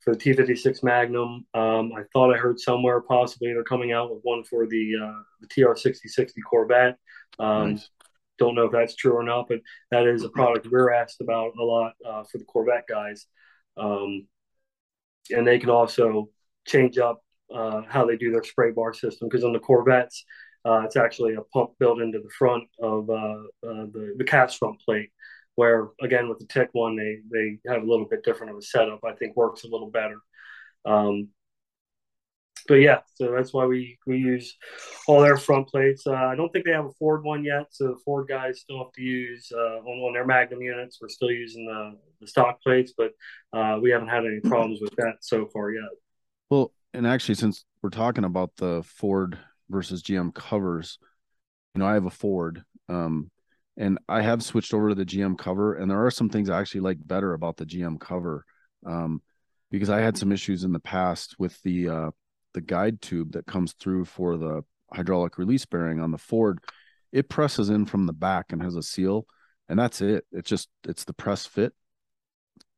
for the T56 Magnum. Um, I thought I heard somewhere possibly they're coming out with one for the uh, the TR6060 Corvette. Um, nice. Don't know if that's true or not, but that is a product we're asked about a lot uh, for the Corvette guys. Um, and they can also change up uh, how they do their spray bar system because on the Corvettes, uh, it's actually a pump built into the front of uh, uh, the, the cast front plate where again with the TICK one they they have a little bit different of a setup. I think works a little better. Um, but yeah so that's why we we use all their front plates. Uh, i don't think they have a ford one yet so the ford guys still have to use uh, on, on their magnum units. We're still using the, the stock plates but uh, we haven't had any problems with that so far yet. Well and actually since we're talking about the ford versus gm covers you know i have a ford um, and I have switched over to the GM cover, and there are some things I actually like better about the GM cover, um, because I had some issues in the past with the uh, the guide tube that comes through for the hydraulic release bearing on the Ford. it presses in from the back and has a seal, and that's it. It's just it's the press fit.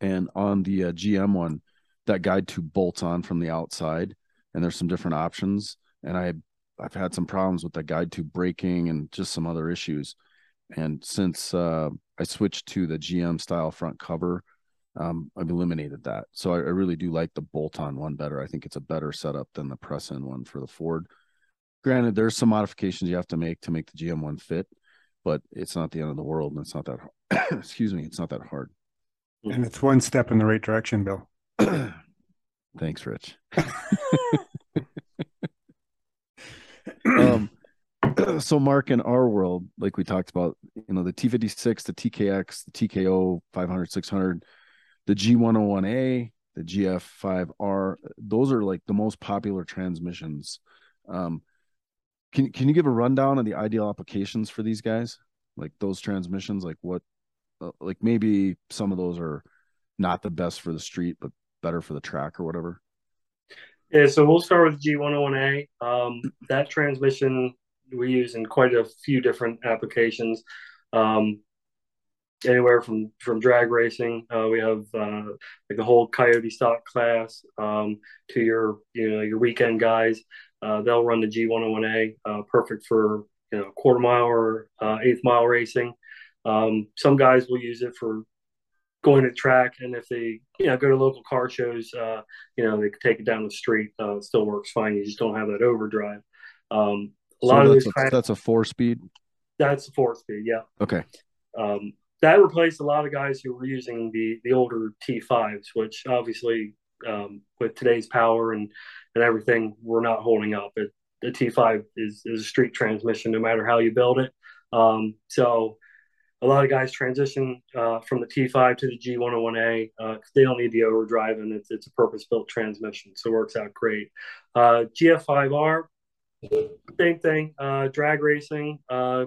And on the uh, GM one, that guide tube bolts on from the outside, and there's some different options. And I I've had some problems with the guide tube breaking and just some other issues. And since uh, I switched to the GM style front cover, um, I've eliminated that. So I, I really do like the bolt on one better. I think it's a better setup than the press in one for the Ford. Granted, there's some modifications you have to make to make the GM one fit, but it's not the end of the world and it's not that hard. excuse me, it's not that hard. And it's one step in the right direction, Bill. Thanks, Rich. so Mark, in our world, like we talked about, you know, the T56, the TKX, the TKO 500, 600, the G101A, the GF5R, those are like the most popular transmissions. Um, can can you give a rundown of the ideal applications for these guys? Like those transmissions, like what, uh, like maybe some of those are not the best for the street, but better for the track or whatever. Yeah, so we'll start with G101A. Um, that transmission we use in quite a few different applications. Um, anywhere from from drag racing, uh, we have uh, like the whole Coyote stock class um, to your you know your weekend guys. Uh, they'll run the G101A, uh, perfect for you know quarter mile or uh, eighth mile racing. Um, some guys will use it for going to track, and if they you know go to local car shows, uh, you know they can take it down the street. Uh, it still works fine. You just don't have that overdrive. Um, a so lot of these a, that's a four speed. That's a four speed, yeah. Okay. Um, that replaced a lot of guys who were using the the older T5s, which obviously um, with today's power and and everything, we're not holding up. It, the T5 is is a street transmission, no matter how you build it. Um, so a lot of guys transition uh, from the T5 to the G101A because uh, they don't need the overdrive and it's, it's a purpose built transmission. So it works out great. Uh, GF5R, same thing, uh, drag racing. Uh,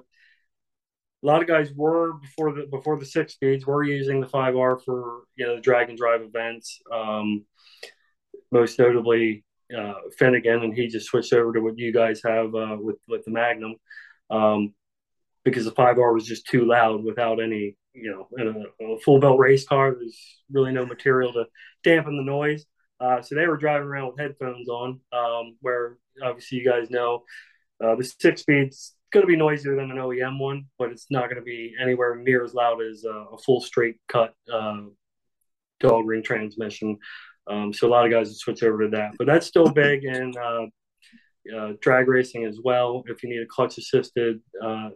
a lot of guys were before the before the six speeds were using the 5R for you know the drag and drive events. Um, most notably uh, Finnegan, and he just switched over to what you guys have with with the Magnum. Um, because the 5R was just too loud without any, you know, in a, a full belt race car. There's really no material to dampen the noise. Uh, so they were driving around with headphones on, um, where obviously you guys know uh, the six speed's going to be noisier than an OEM one, but it's not going to be anywhere near as loud as uh, a full straight cut uh, dog ring transmission. Um, so a lot of guys would switch over to that, but that's still big in uh, uh, drag racing as well. If you need a clutch assisted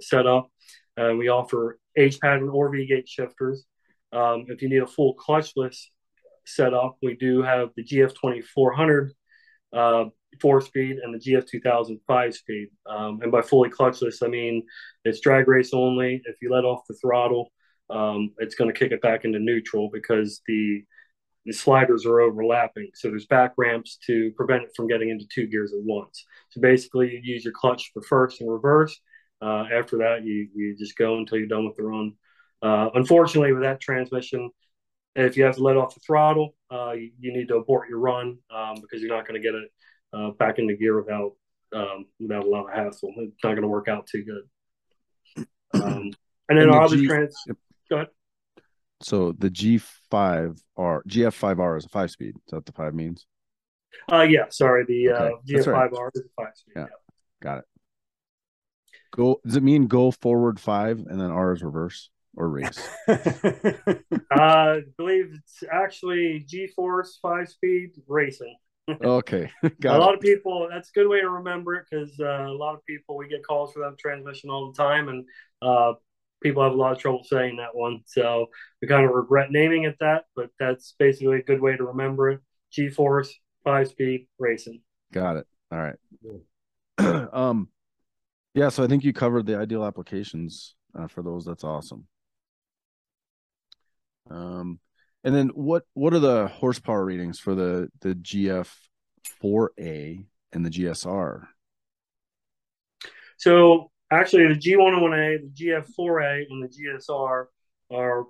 setup, we offer H pattern or V gate shifters. Um, if you need a full clutchless setup, we do have the GF 2400 uh, four speed and the GF 2000 five speed. Um, and by fully clutchless, I mean it's drag race only. If you let off the throttle, um, it's going to kick it back into neutral because the the sliders are overlapping. So there's back ramps to prevent it from getting into two gears at once. So basically, you use your clutch for first and reverse. Uh, after that, you, you just go until you're done with the run. Uh, unfortunately, with that transmission, if you have to let off the throttle, uh, you, you, need to abort your run um, because you're not going to get it uh, back into gear without um, without a lot of hassle. It's not going to work out too good. Um, and then and our other G- trans. Yep. Go ahead. So the G5R, GF5R is a five speed. Is that what the five means? Uh, yeah. Sorry, the uh, okay. uh, GF5R right. is a five speed. Yeah. yeah. Got it. Go. Does it mean go forward five and then R is reverse or race? uh, I believe it's actually G Force five speed racing. okay. Got a it. lot of people. That's a good way to remember it because uh, a lot of people we get calls for that transmission all the time, and uh, people have a lot of trouble saying that one. So we kind of regret naming it that, but that's basically a good way to remember it. G Force, five speed racing. Got it. All right. um, yeah. So I think you covered the ideal applications uh, for those. That's awesome. Um, and then what what are the horsepower readings for the the GF 4A and the GSR? So Actually, the G101A, the GF4A, and the GSR are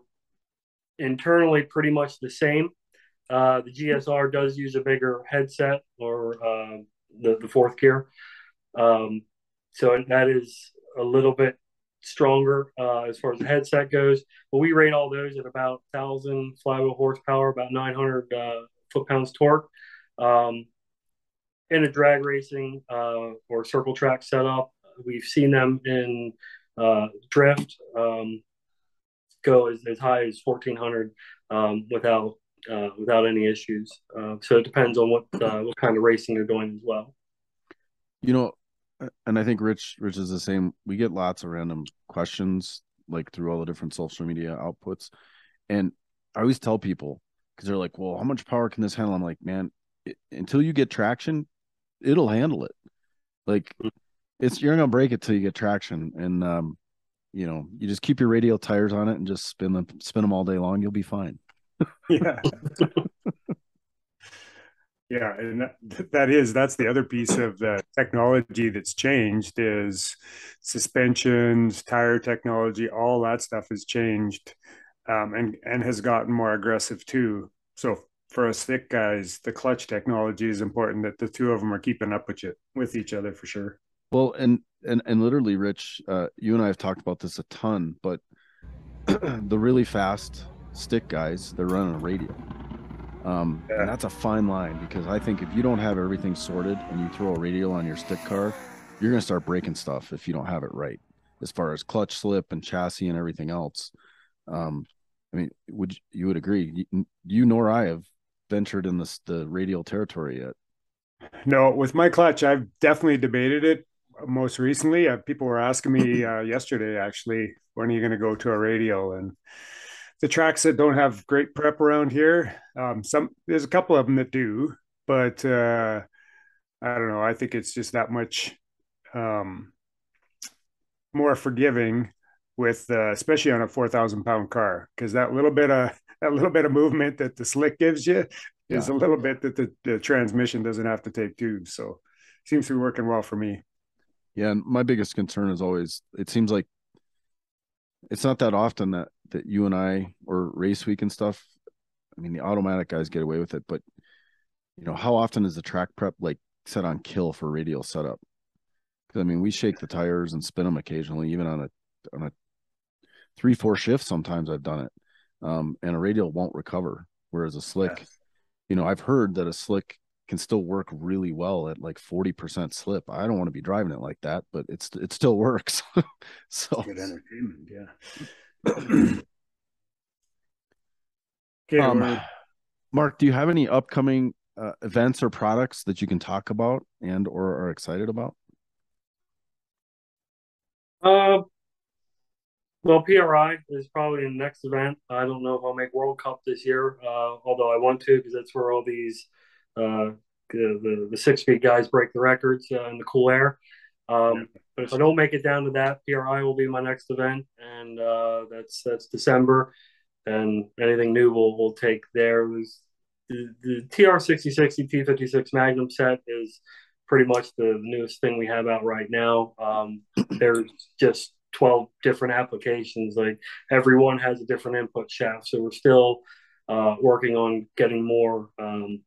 internally pretty much the same. Uh, the GSR does use a bigger headset or uh, the, the fourth gear. Um, so that is a little bit stronger uh, as far as the headset goes. But we rate all those at about 1,000 flywheel horsepower, about 900 uh, foot pounds torque. Um, in a drag racing uh, or circle track setup, we've seen them in uh, drift um, go as, as high as 1,400 um, without uh, without any issues. Uh, so it depends on what what kind of racing you're doing as well. You know, and I think Rich Rich is the same. We get lots of random questions like through all the different social media outputs, and I always tell people because they're like, "Well, how much power can this handle?" I'm like, "Man, it, until you get traction, it'll handle it. Like, it's you're gonna break it till you get traction, and um, you know, you just keep your radial tires on it and just spin them, spin them all day long. You'll be fine." yeah. Yeah, and that, is that's the other piece of the technology that's changed is suspensions, tire technology, all that stuff has changed, um, and and has gotten more aggressive too. So for us thick guys, the clutch technology is important. That the two of them are keeping up with it with each other for sure. Well, and and and literally, Rich, uh, you and I have talked about this a ton, but the really fast stick guys, they're running a radial um, yeah. And that's a fine line because I think if you don't have everything sorted and you throw a radial on your stick car, you're going to start breaking stuff if you don't have it right, as far as clutch slip and chassis and everything else. Um, I mean, would you would agree? You, you nor I have ventured in this the radial territory yet. No, with my clutch, I've definitely debated it. Most recently, uh, people were asking me uh, yesterday, actually, when are you going to go to a radial? And the tracks that don't have great prep around here. Um, some there's a couple of them that do, but uh, I don't know. I think it's just that much um, more forgiving with, uh, especially on a four thousand pound car, because that little bit of that little bit of movement that the slick gives you yeah. is a little bit that the, the transmission doesn't have to take too. So, seems to be working well for me. Yeah, and my biggest concern is always it seems like it's not that often that that you and I or race week and stuff. I mean, the automatic guys get away with it, but you know, how often is the track prep like set on kill for radial setup? Because I mean, we shake the tires and spin them occasionally, even on a on a three four shift. Sometimes I've done it, um, and a radial won't recover. Whereas a slick, yes. you know, I've heard that a slick can still work really well at like 40% slip. I don't want to be driving it like that, but it's it still works. so good entertainment, yeah. okay, um, Mark, do you have any upcoming uh, events or products that you can talk about and or are excited about? Uh, well, PRI is probably the next event. I don't know if I'll make World Cup this year, uh, although I want to because that's where all these the, the, the six feet guys break the records uh, in the cool air. Um, but if I don't make it down to that, PRI will be my next event, and uh, that's that's December. And anything new we'll we'll take there. Was the, the TR6060 T56 Magnum set is pretty much the newest thing we have out right now. Um, there's just 12 different applications. Like everyone has a different input shaft, so we're still uh, working on getting more um,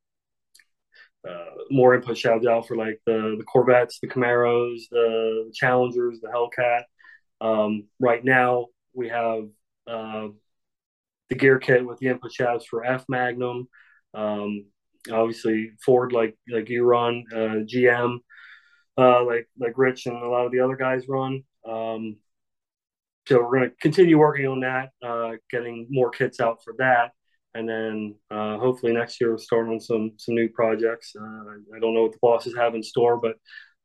uh, more input shafts out for like the the Corvettes, the Camaros, the Challengers, the Hellcat. Um, right now, we have uh, the gear kit with the input shafts for F Magnum. Um, obviously, Ford, like like you run, uh, GM, uh, like like Rich and a lot of the other guys run. Um, so we're going to continue working on that, uh, getting more kits out for that and then uh, hopefully next year we'll start on some some new projects. Uh, I don't know what the bosses have in store, but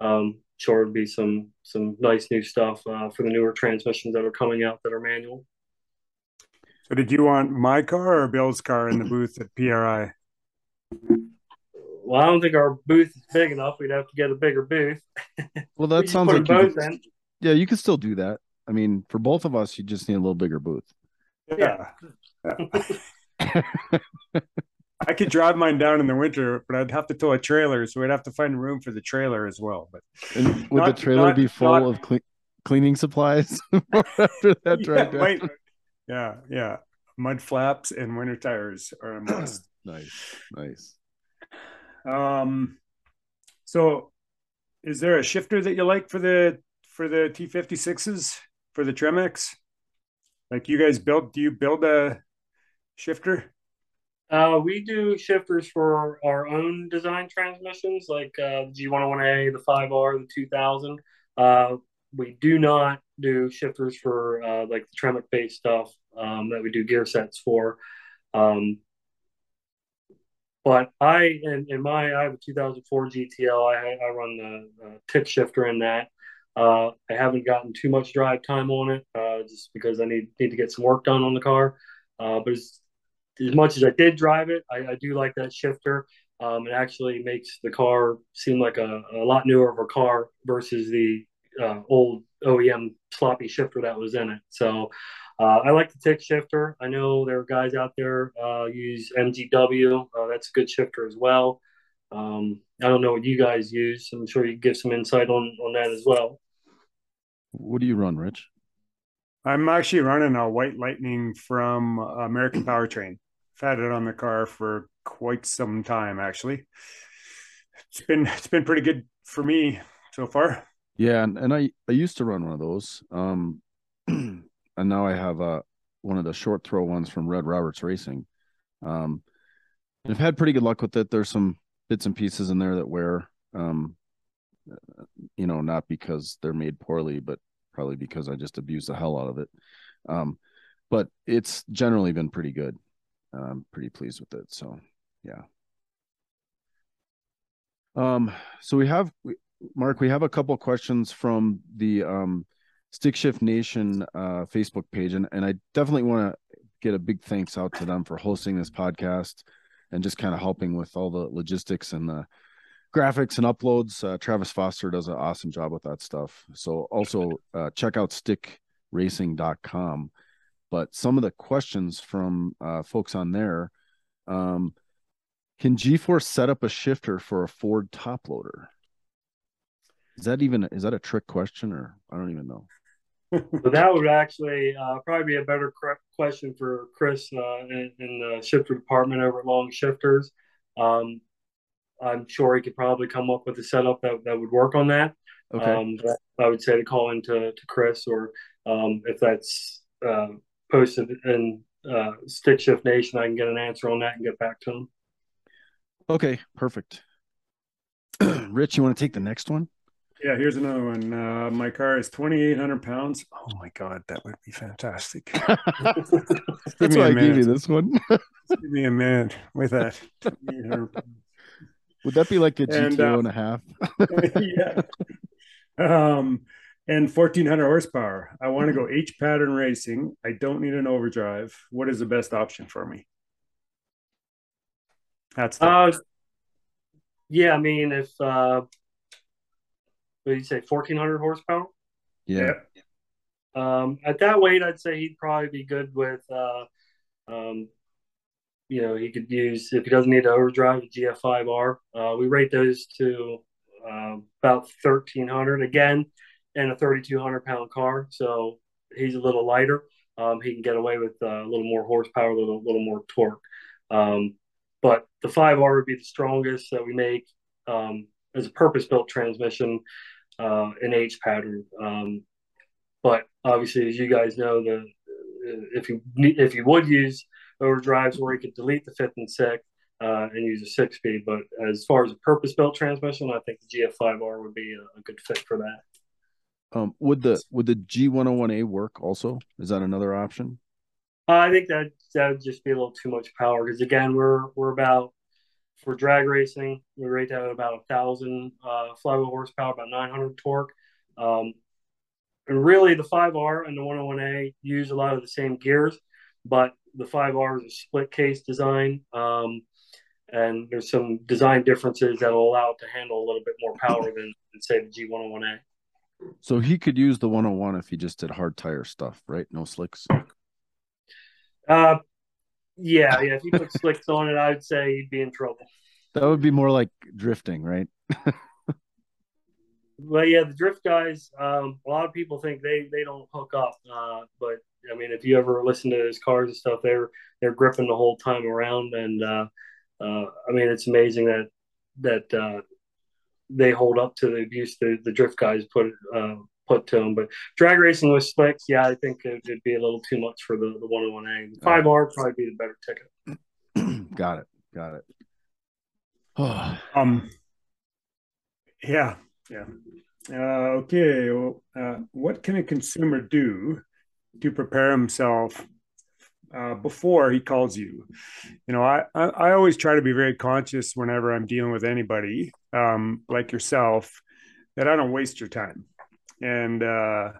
um, sure it'd be some some nice new stuff uh, for the newer transmissions that are coming out that are manual. So, did you want my car or Bill's car in the booth at PRI? Well, I don't think our booth is big enough. We'd have to get a bigger booth. Well, that sounds like you could, yeah, you could still do that. I mean, for both of us, you just need a little bigger booth. Yeah. yeah. I could drive mine down in the winter, but I'd have to tow a trailer, so we'd have to find room for the trailer as well. But and would not, the trailer not, be full not, of cle- cleaning supplies after that drive yeah, down? yeah, yeah, mud flaps and winter tires are a must. nice, nice. Um, so is there a shifter that you like for the for the T56s? for the Tremec? Like you guys built? Do you build a shifter? Uh, we do shifters for our own design transmissions, like uh, G101A, the 5R, the 2000. Uh, we do not do shifters for uh, like the Tremec based stuff um, that we do gear sets for. Um, but I, in, in, my, I have a 2004 GTO. I, I run the uh, tick shifter in that. Uh, I haven't gotten too much drive time on it uh, just because I need need to get some work done on the car. Uh, but as, as much as I did drive it, I, I do like that shifter. Um, it actually makes the car seem like a, a lot newer of a car versus the uh, old OEM sloppy shifter that was in it. So uh, I like the tick shifter. I know there are guys out there uh, use MGW. Uh, that's a good shifter as well. Um, I don't know what you guys use. I'm sure you give some insight on on that as well. What do you run, Rich? I'm actually running a White Lightning from American Powertrain. I've had it on the car for quite some time, actually. It's been it's been pretty good for me so far. Yeah, and, and I I used to run one of those. Um and now I have uh one of the short throw ones from Red Roberts Racing. Um I've had pretty good luck with it. There's some bits and pieces in there that wear um you know, not because they're made poorly, but probably because I just abuse the hell out of it. Um but it's generally been pretty good. I'm pretty pleased with it. So yeah. Um so we have Mark, we have a couple questions from the um, Stick Shift Nation uh, Facebook page, and, and I definitely want to get a big thanks out to them for hosting this podcast and just kind of helping with all the logistics and the graphics and uploads. Uh, Travis Foster does an awesome job with that stuff. So also uh, check out stickracing.com. But some of the questions from uh, folks on there, um, can G-Force set up a shifter for a Ford top loader? Is that even is that a trick question or I don't even know. so that would actually uh, probably be a better question for Chris uh, in, in, the shifter department over at Long Shifters. Um, I'm sure he could probably come up with a setup that, that would work on that. Okay. Um, I would say to call into to Chris, or um, if that's uh, posted in uh, Stick Shift Nation, I can get an answer on that and get back to them. Okay, perfect. Rich, you want to take the next one? Yeah, here's another one. Uh, my car is 2,800 pounds. Oh my God, that would be fantastic. That's why I gave you this one. give me a minute with that. Would that be like a GTO and, uh, and a half? yeah. Um, and 1,400 horsepower. I want to go H pattern racing. I don't need an overdrive. What is the best option for me? That's the- uh, yeah. I mean, if uh, what did you say, 1400 horsepower? Yeah. Um, at that weight, I'd say he'd probably be good with, uh, um, you know, he could use, if he doesn't need to overdrive, a GF5R. Uh, we rate those to uh, about 1300 again in a 3200 pound car. So he's a little lighter. Um, he can get away with uh, a little more horsepower, a little, little more torque. Um, but the 5R would be the strongest that we make. Um, as a purpose built transmission uh, in H pattern. Um, but obviously, as you guys know, the if you if you would use overdrives where you could delete the fifth and sixth uh, and use a six speed, but as far as a purpose built transmission, I think the GF5R would be a, a good fit for that. Um, would the would the G101A work also? Is that another option? Uh, I think that that would just be a little too much power because again, we're we're about for drag racing, we rate that at about a thousand uh, flywheel horsepower, about 900 torque. Um, and really, the 5R and the 101A use a lot of the same gears, but the 5R is a split case design. Um, and there's some design differences that will allow it to handle a little bit more power than, than say, the G101A. So he could use the 101 if he just did hard tire stuff, right? No slicks. Uh, yeah, yeah. If he put slicks on it, I would say he'd be in trouble. That would be more like drifting, right? well, yeah, the drift guys. Um, a lot of people think they they don't hook up, uh, but I mean, if you ever listen to those cars and stuff, they're they're gripping the whole time around, and uh, uh, I mean, it's amazing that that uh, they hold up to the abuse the, the drift guys put uh, put to them. But drag racing with slicks, yeah, I think it would be a little too much for the the one on one A. Five R probably be the better ticket. Got it. Got it. Oh. um. Yeah. Yeah. Uh, okay. Well, uh, what can a consumer do to prepare himself uh, before he calls you. You know, I, I, I always try to be very conscious whenever I'm dealing with anybody um, like yourself that I don't waste your time. And uh,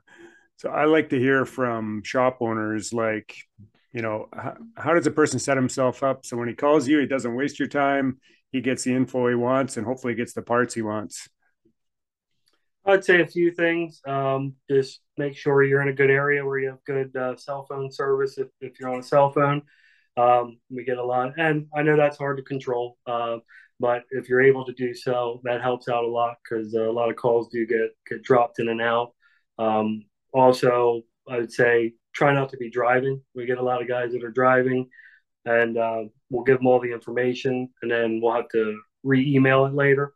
so I like to hear from shop owners like, you know, how, how does a person set himself up so when he calls you, he doesn't waste your time, he gets the info he wants, and hopefully gets the parts he wants. I'd say a few things. Um, just make sure you're in a good area where you have good uh, cell phone service if, if you're on a cell phone. Um, we get a lot, and I know that's hard to control, uh, but if you're able to do so, that helps out a lot because uh, a lot of calls do get, get dropped in and out. Um, also, I would say try not to be driving. We get a lot of guys that are driving, and uh, we'll give them all the information, and then we'll have to re email it later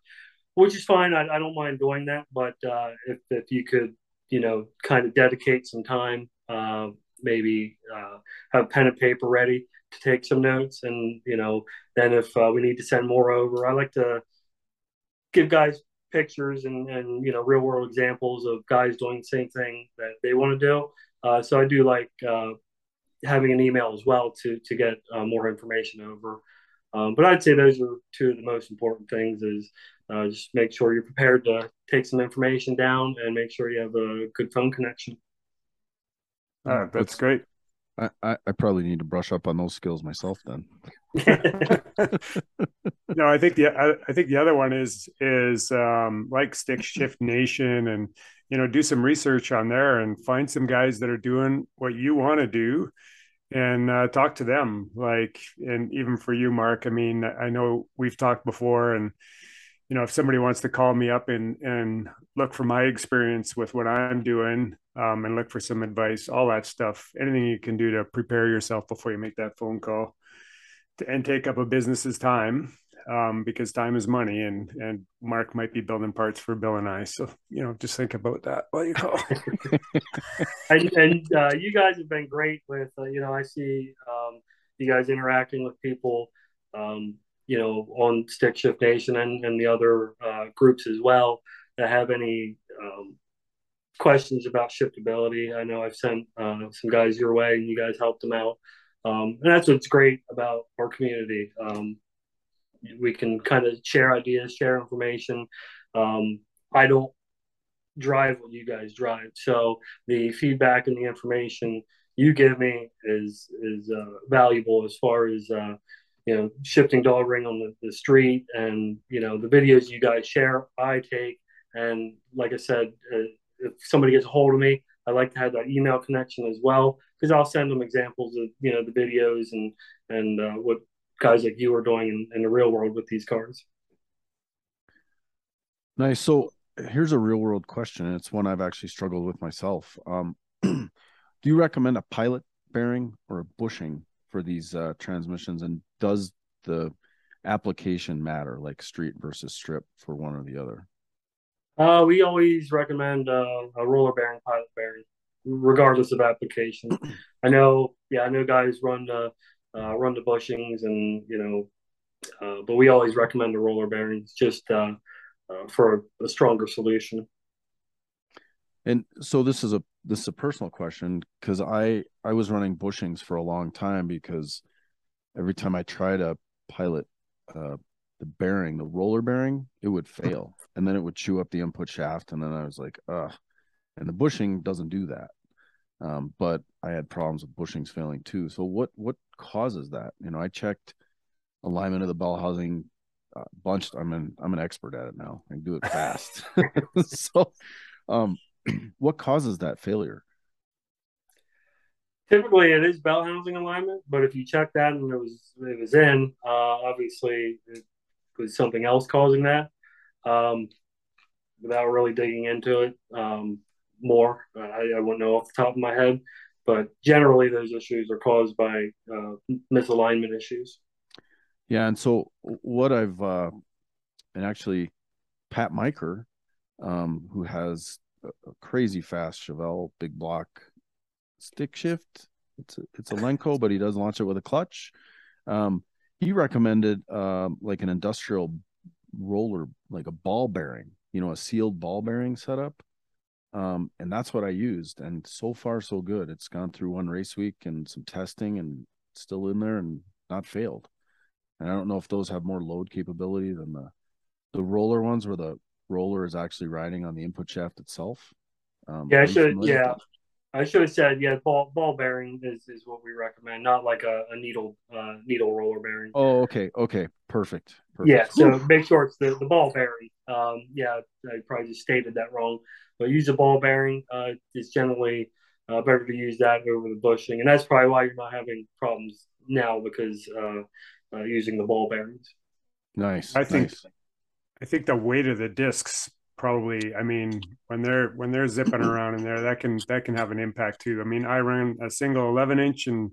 which is fine. I, I don't mind doing that, but uh, if if you could, you know, kind of dedicate some time, uh, maybe uh, have pen and paper ready to take some notes, and you know, then if uh, we need to send more over, I like to give guys pictures and and you know real world examples of guys doing the same thing that they want to do. Uh, so I do like uh, having an email as well to to get more information over. Um, but I'd say those are two of the most important things: is uh, just make sure you're prepared to take some information down and make sure you have a good phone connection. Uh, that's great. I, I, I probably need to brush up on those skills myself then. no, I think the I, I, think the other one is is um, like Stick Shift Nation and you know do some research on there and find some guys that are doing what you want to do and uh, talk to them. Like and even for you, Mark. I mean, I know we've talked before and you know, if somebody wants to call me up and and look for my experience with what I'm doing um, and look for some advice, all that stuff, anything you can do to prepare yourself before you make that phone call to, and take up a business's time um, because time is money and and Mark might be building parts for Bill and I. So, you know, just think about that while you call. and and uh, you guys have been great with, uh, you know, I see um, you guys interacting with people. Um, you know, on Stick Shift Nation and, and the other uh, groups as well that have any um, questions about shiftability. I know I've sent uh, some guys your way and you guys helped them out. Um, and that's what's great about our community. Um, we can kind of share ideas, share information. Um, I don't drive what you guys drive. So the feedback and the information you give me is is uh, valuable as far as uh, you know, shifting dog ring on the, the street and, you know, the videos you guys share, I take. And like I said, uh, if somebody gets a hold of me, I like to have that email connection as well because I'll send them examples of, you know, the videos and, and uh, what guys like you are doing in, in the real world with these cars. Nice. So here's a real world question. And it's one I've actually struggled with myself. Um, do you recommend a pilot bearing or a bushing for these uh, transmissions and does the application matter like street versus strip for one or the other uh, we always recommend uh, a roller bearing pilot bearing regardless of application i know yeah i know guys run the uh, run the bushings and you know uh, but we always recommend the roller bearings just uh, uh, for a stronger solution and so this is a this is a personal question because I I was running bushings for a long time because every time I tried to pilot uh, the bearing, the roller bearing, it would fail, and then it would chew up the input shaft, and then I was like, ugh. And the bushing doesn't do that, um, but I had problems with bushings failing too. So what what causes that? You know, I checked alignment of the bell housing uh, bunched. I'm an I'm an expert at it now. I can do it fast. so, um, what causes that failure? Typically, it is bell housing alignment, but if you check that and it was it was in, uh, obviously it was something else causing that. Um, without really digging into it um, more, I, I wouldn't know off the top of my head. But generally, those issues are caused by uh, misalignment issues. Yeah, and so what I've uh, and actually Pat Miker, um, who has a crazy fast Chevelle big block stick shift. It's a, it's a Lenco, but he does launch it with a clutch. Um, he recommended um, like an industrial roller, like a ball bearing, you know, a sealed ball bearing setup. Um, and that's what I used. And so far, so good. It's gone through one race week and some testing and still in there and not failed. And I don't know if those have more load capability than the the roller ones where the roller is actually riding on the input shaft itself. Um, yeah, I should. Yeah, I should have said yeah. Ball ball bearing is, is what we recommend, not like a, a needle uh, needle roller bearing. Oh, okay, okay, perfect. perfect. Yeah, so make sure it's the, the ball bearing. Um, yeah, I probably just stated that wrong, but use a ball bearing. Uh, it's generally uh, better to use that over the bushing, and that's probably why you're not having problems now because uh, uh using the ball bearings. Nice. I think nice. I think the weight of the discs probably i mean when they're when they're zipping around in there that can that can have an impact too i mean i ran a single 11 inch and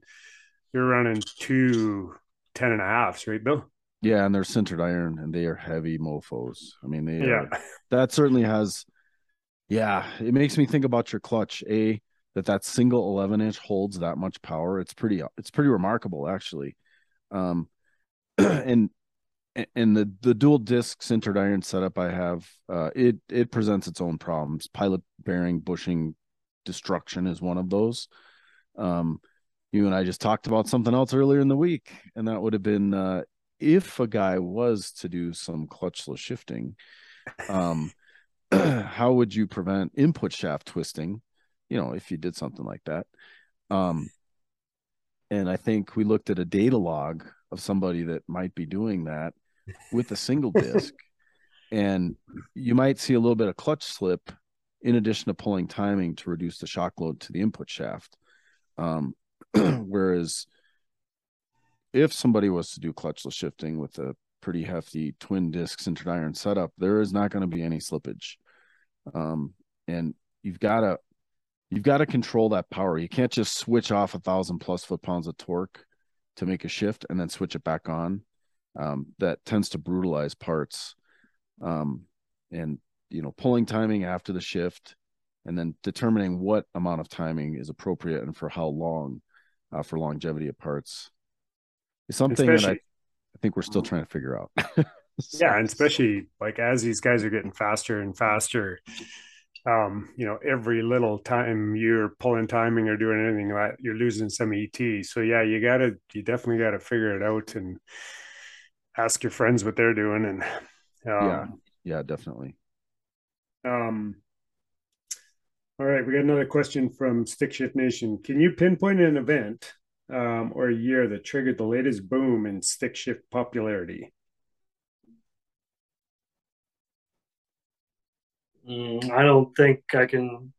you're running two 10 and a halfs right bill yeah and they're sintered iron and they are heavy mofos i mean they yeah are, that certainly has yeah it makes me think about your clutch a that that single 11 inch holds that much power it's pretty it's pretty remarkable actually um and and the the dual disc sintered iron setup I have, uh, it it presents its own problems. Pilot bearing bushing destruction is one of those. Um, you and I just talked about something else earlier in the week, and that would have been uh, if a guy was to do some clutchless shifting. Um, how would you prevent input shaft twisting? You know, if you did something like that. Um, and I think we looked at a data log of somebody that might be doing that with a single disc. and you might see a little bit of clutch slip in addition to pulling timing to reduce the shock load to the input shaft. Um, whereas if somebody was to do clutchless shifting with a pretty hefty twin disc sintered iron setup, there is not going to be any slippage. Um, and you've got to you've got to control that power. You can't just switch off a thousand plus foot pounds of torque to make a shift and then switch it back on um, that tends to brutalize parts. Um, and you know, pulling timing after the shift, and then determining what amount of timing is appropriate and for how long, uh, for longevity of parts, is something especially, that I, I think we're still trying to figure out. yeah, and especially like as these guys are getting faster and faster, um, you know, every little time you're pulling timing or doing anything like you're losing some ET. So yeah, you gotta, you definitely gotta figure it out and ask your friends what they're doing and um, yeah. Yeah definitely. um all right we got another question from stick shift nation. Can you pinpoint an event um, or a year that triggered the latest boom in stick shift popularity mm, i don't think i can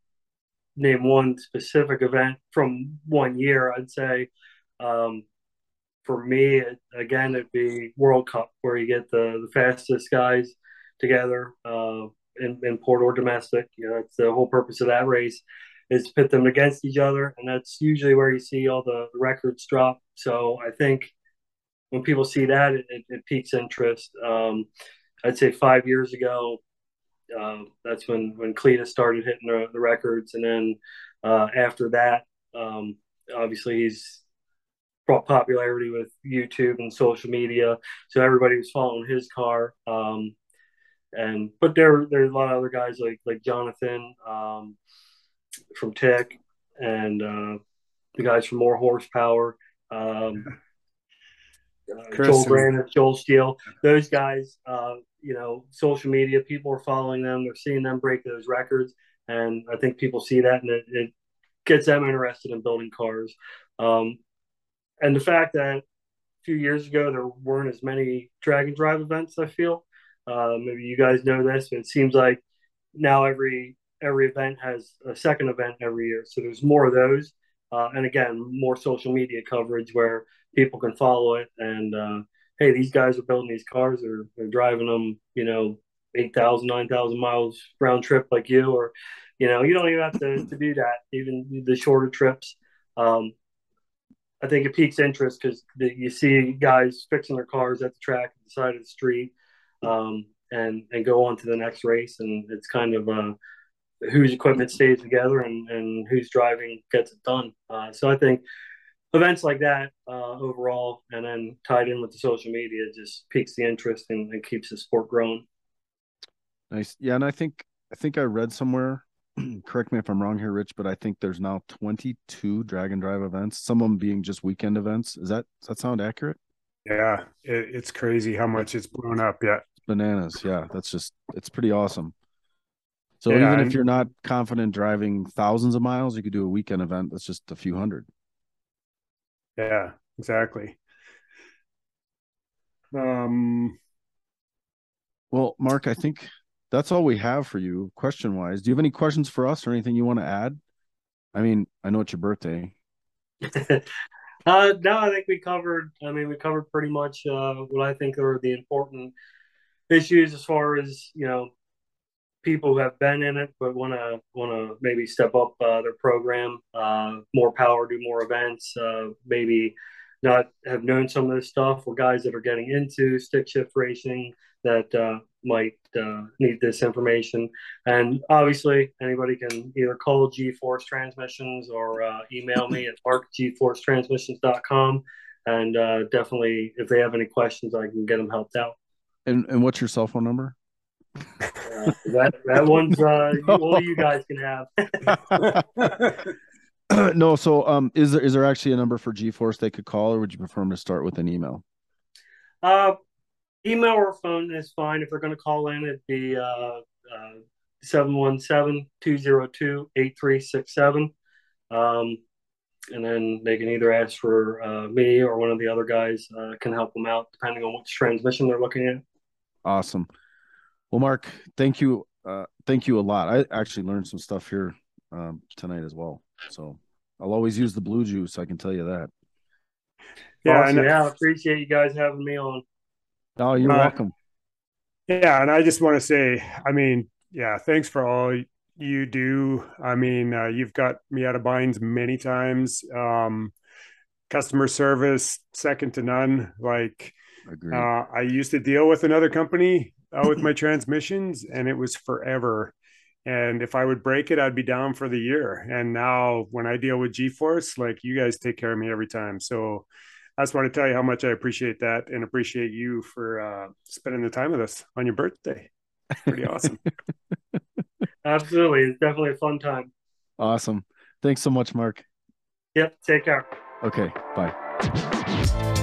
name one specific event from one year i'd say um, for me, it, again, it'd be World Cup where you get the, the fastest guys together uh, in, in port or domestic. You know, it's the whole purpose of that race is to pit them against each other, and that's usually where you see all the records drop. So I think when people see that, it, it, it piques interest. Um, I'd say five years ago, uh, that's when when Cleetus started hitting the, the records, and then uh, after that, um, obviously he's brought popularity with YouTube and social media. So everybody was following his car. Um, and but there there's a lot of other guys like like Jonathan um, from TICK and uh, the guys from More Horsepower. Uh, Joel Brandon, Joel Steele, those guys, uh, you know, social media, people are following them. They're seeing them break those records. And I think people see that and it, it gets them interested in building cars. Um, and the fact that a few years ago there weren't as many drag and drive events, I feel. Uh, maybe you guys know this, but it seems like now every every event has a second event every year, so there's more of those. Uh, and again, more social media coverage where people can follow it. And uh, hey, these guys are building these cars, or they're driving them, you know, 8,000, 9,000 miles round trip like you, or, you know, you don't even have to, to do that, even the shorter trips. Um, I think it piques interest because you see guys fixing their cars at the track the side of the street, um, and and go on to the next race, and it's kind of a whose equipment stays together and, and who's driving gets it done. Uh, so I think events like that uh, overall, and then tied in with the social media, just piques the interest and, and keeps the sport growing. Nice, yeah, and I think I think I read somewhere. correct me if I'm wrong here, Rich, but I think there's now 22 drag and drive events. Some of them being just weekend events. Is that does that sound accurate? Yeah, it, it's crazy how much it's blown up. Yeah, bananas. Yeah, that's just it's pretty awesome. So Yeah, even and- if you're not confident driving thousands of miles, you could do a weekend event that's just a few hundred. Yeah, exactly. Um, Well, Mark, I think that's all we have for you, question wise. Do you have any questions for us or anything you want to add? I mean, I know it's your birthday. uh, no, I think we covered. I mean, we covered pretty much uh, what I think are the important issues as far as you know people who have been in it but want to want to maybe step up uh, their program, uh, more power, do more events, uh, maybe not have known some of this stuff, or guys that are getting into stick shift racing that uh, might uh, need this information. And obviously, anybody can either call G Force Transmissions or uh, email me at markgforcetransmissions.com. And definitely, if they have any questions, I can get them helped out. And and what's your cell phone number? Uh, that that one's uh, only you guys can have. no, so um is there is there actually a number for G-Force they could call or would you prefer them to start with an email? Uh, email or phone is fine. If they're going to call in, it'd be uh, 717-202-8367. Um, and then they can either ask for uh, me or one of the other guys uh, can help them out depending on which transmission they're looking at. Awesome. Well, Mark, thank you. Uh, thank you a lot. I actually learned some stuff here um, tonight as well. So I'll always use the blue juice. I can tell you that. yeah, Awesome. and yeah, I appreciate you guys having me on. Oh, you're Uh, welcome. Yeah, and I just want to say, I mean, yeah, thanks for all you do. I mean, uh, you've got me out of binds many times. Um, customer service, second to none. Like, uh, I used to deal with another company uh, with my transmissions, and it was forever. And if I would break it, I'd be down for the year. And now, when I deal with G Force, like you guys take care of me every time. So, I just want to tell you how much I appreciate that and appreciate you for uh, spending the time with us on your birthday. Pretty awesome. Absolutely. It's definitely a fun time. awesome. Thanks so much, Mark. Yep. Take care. Okay, bye.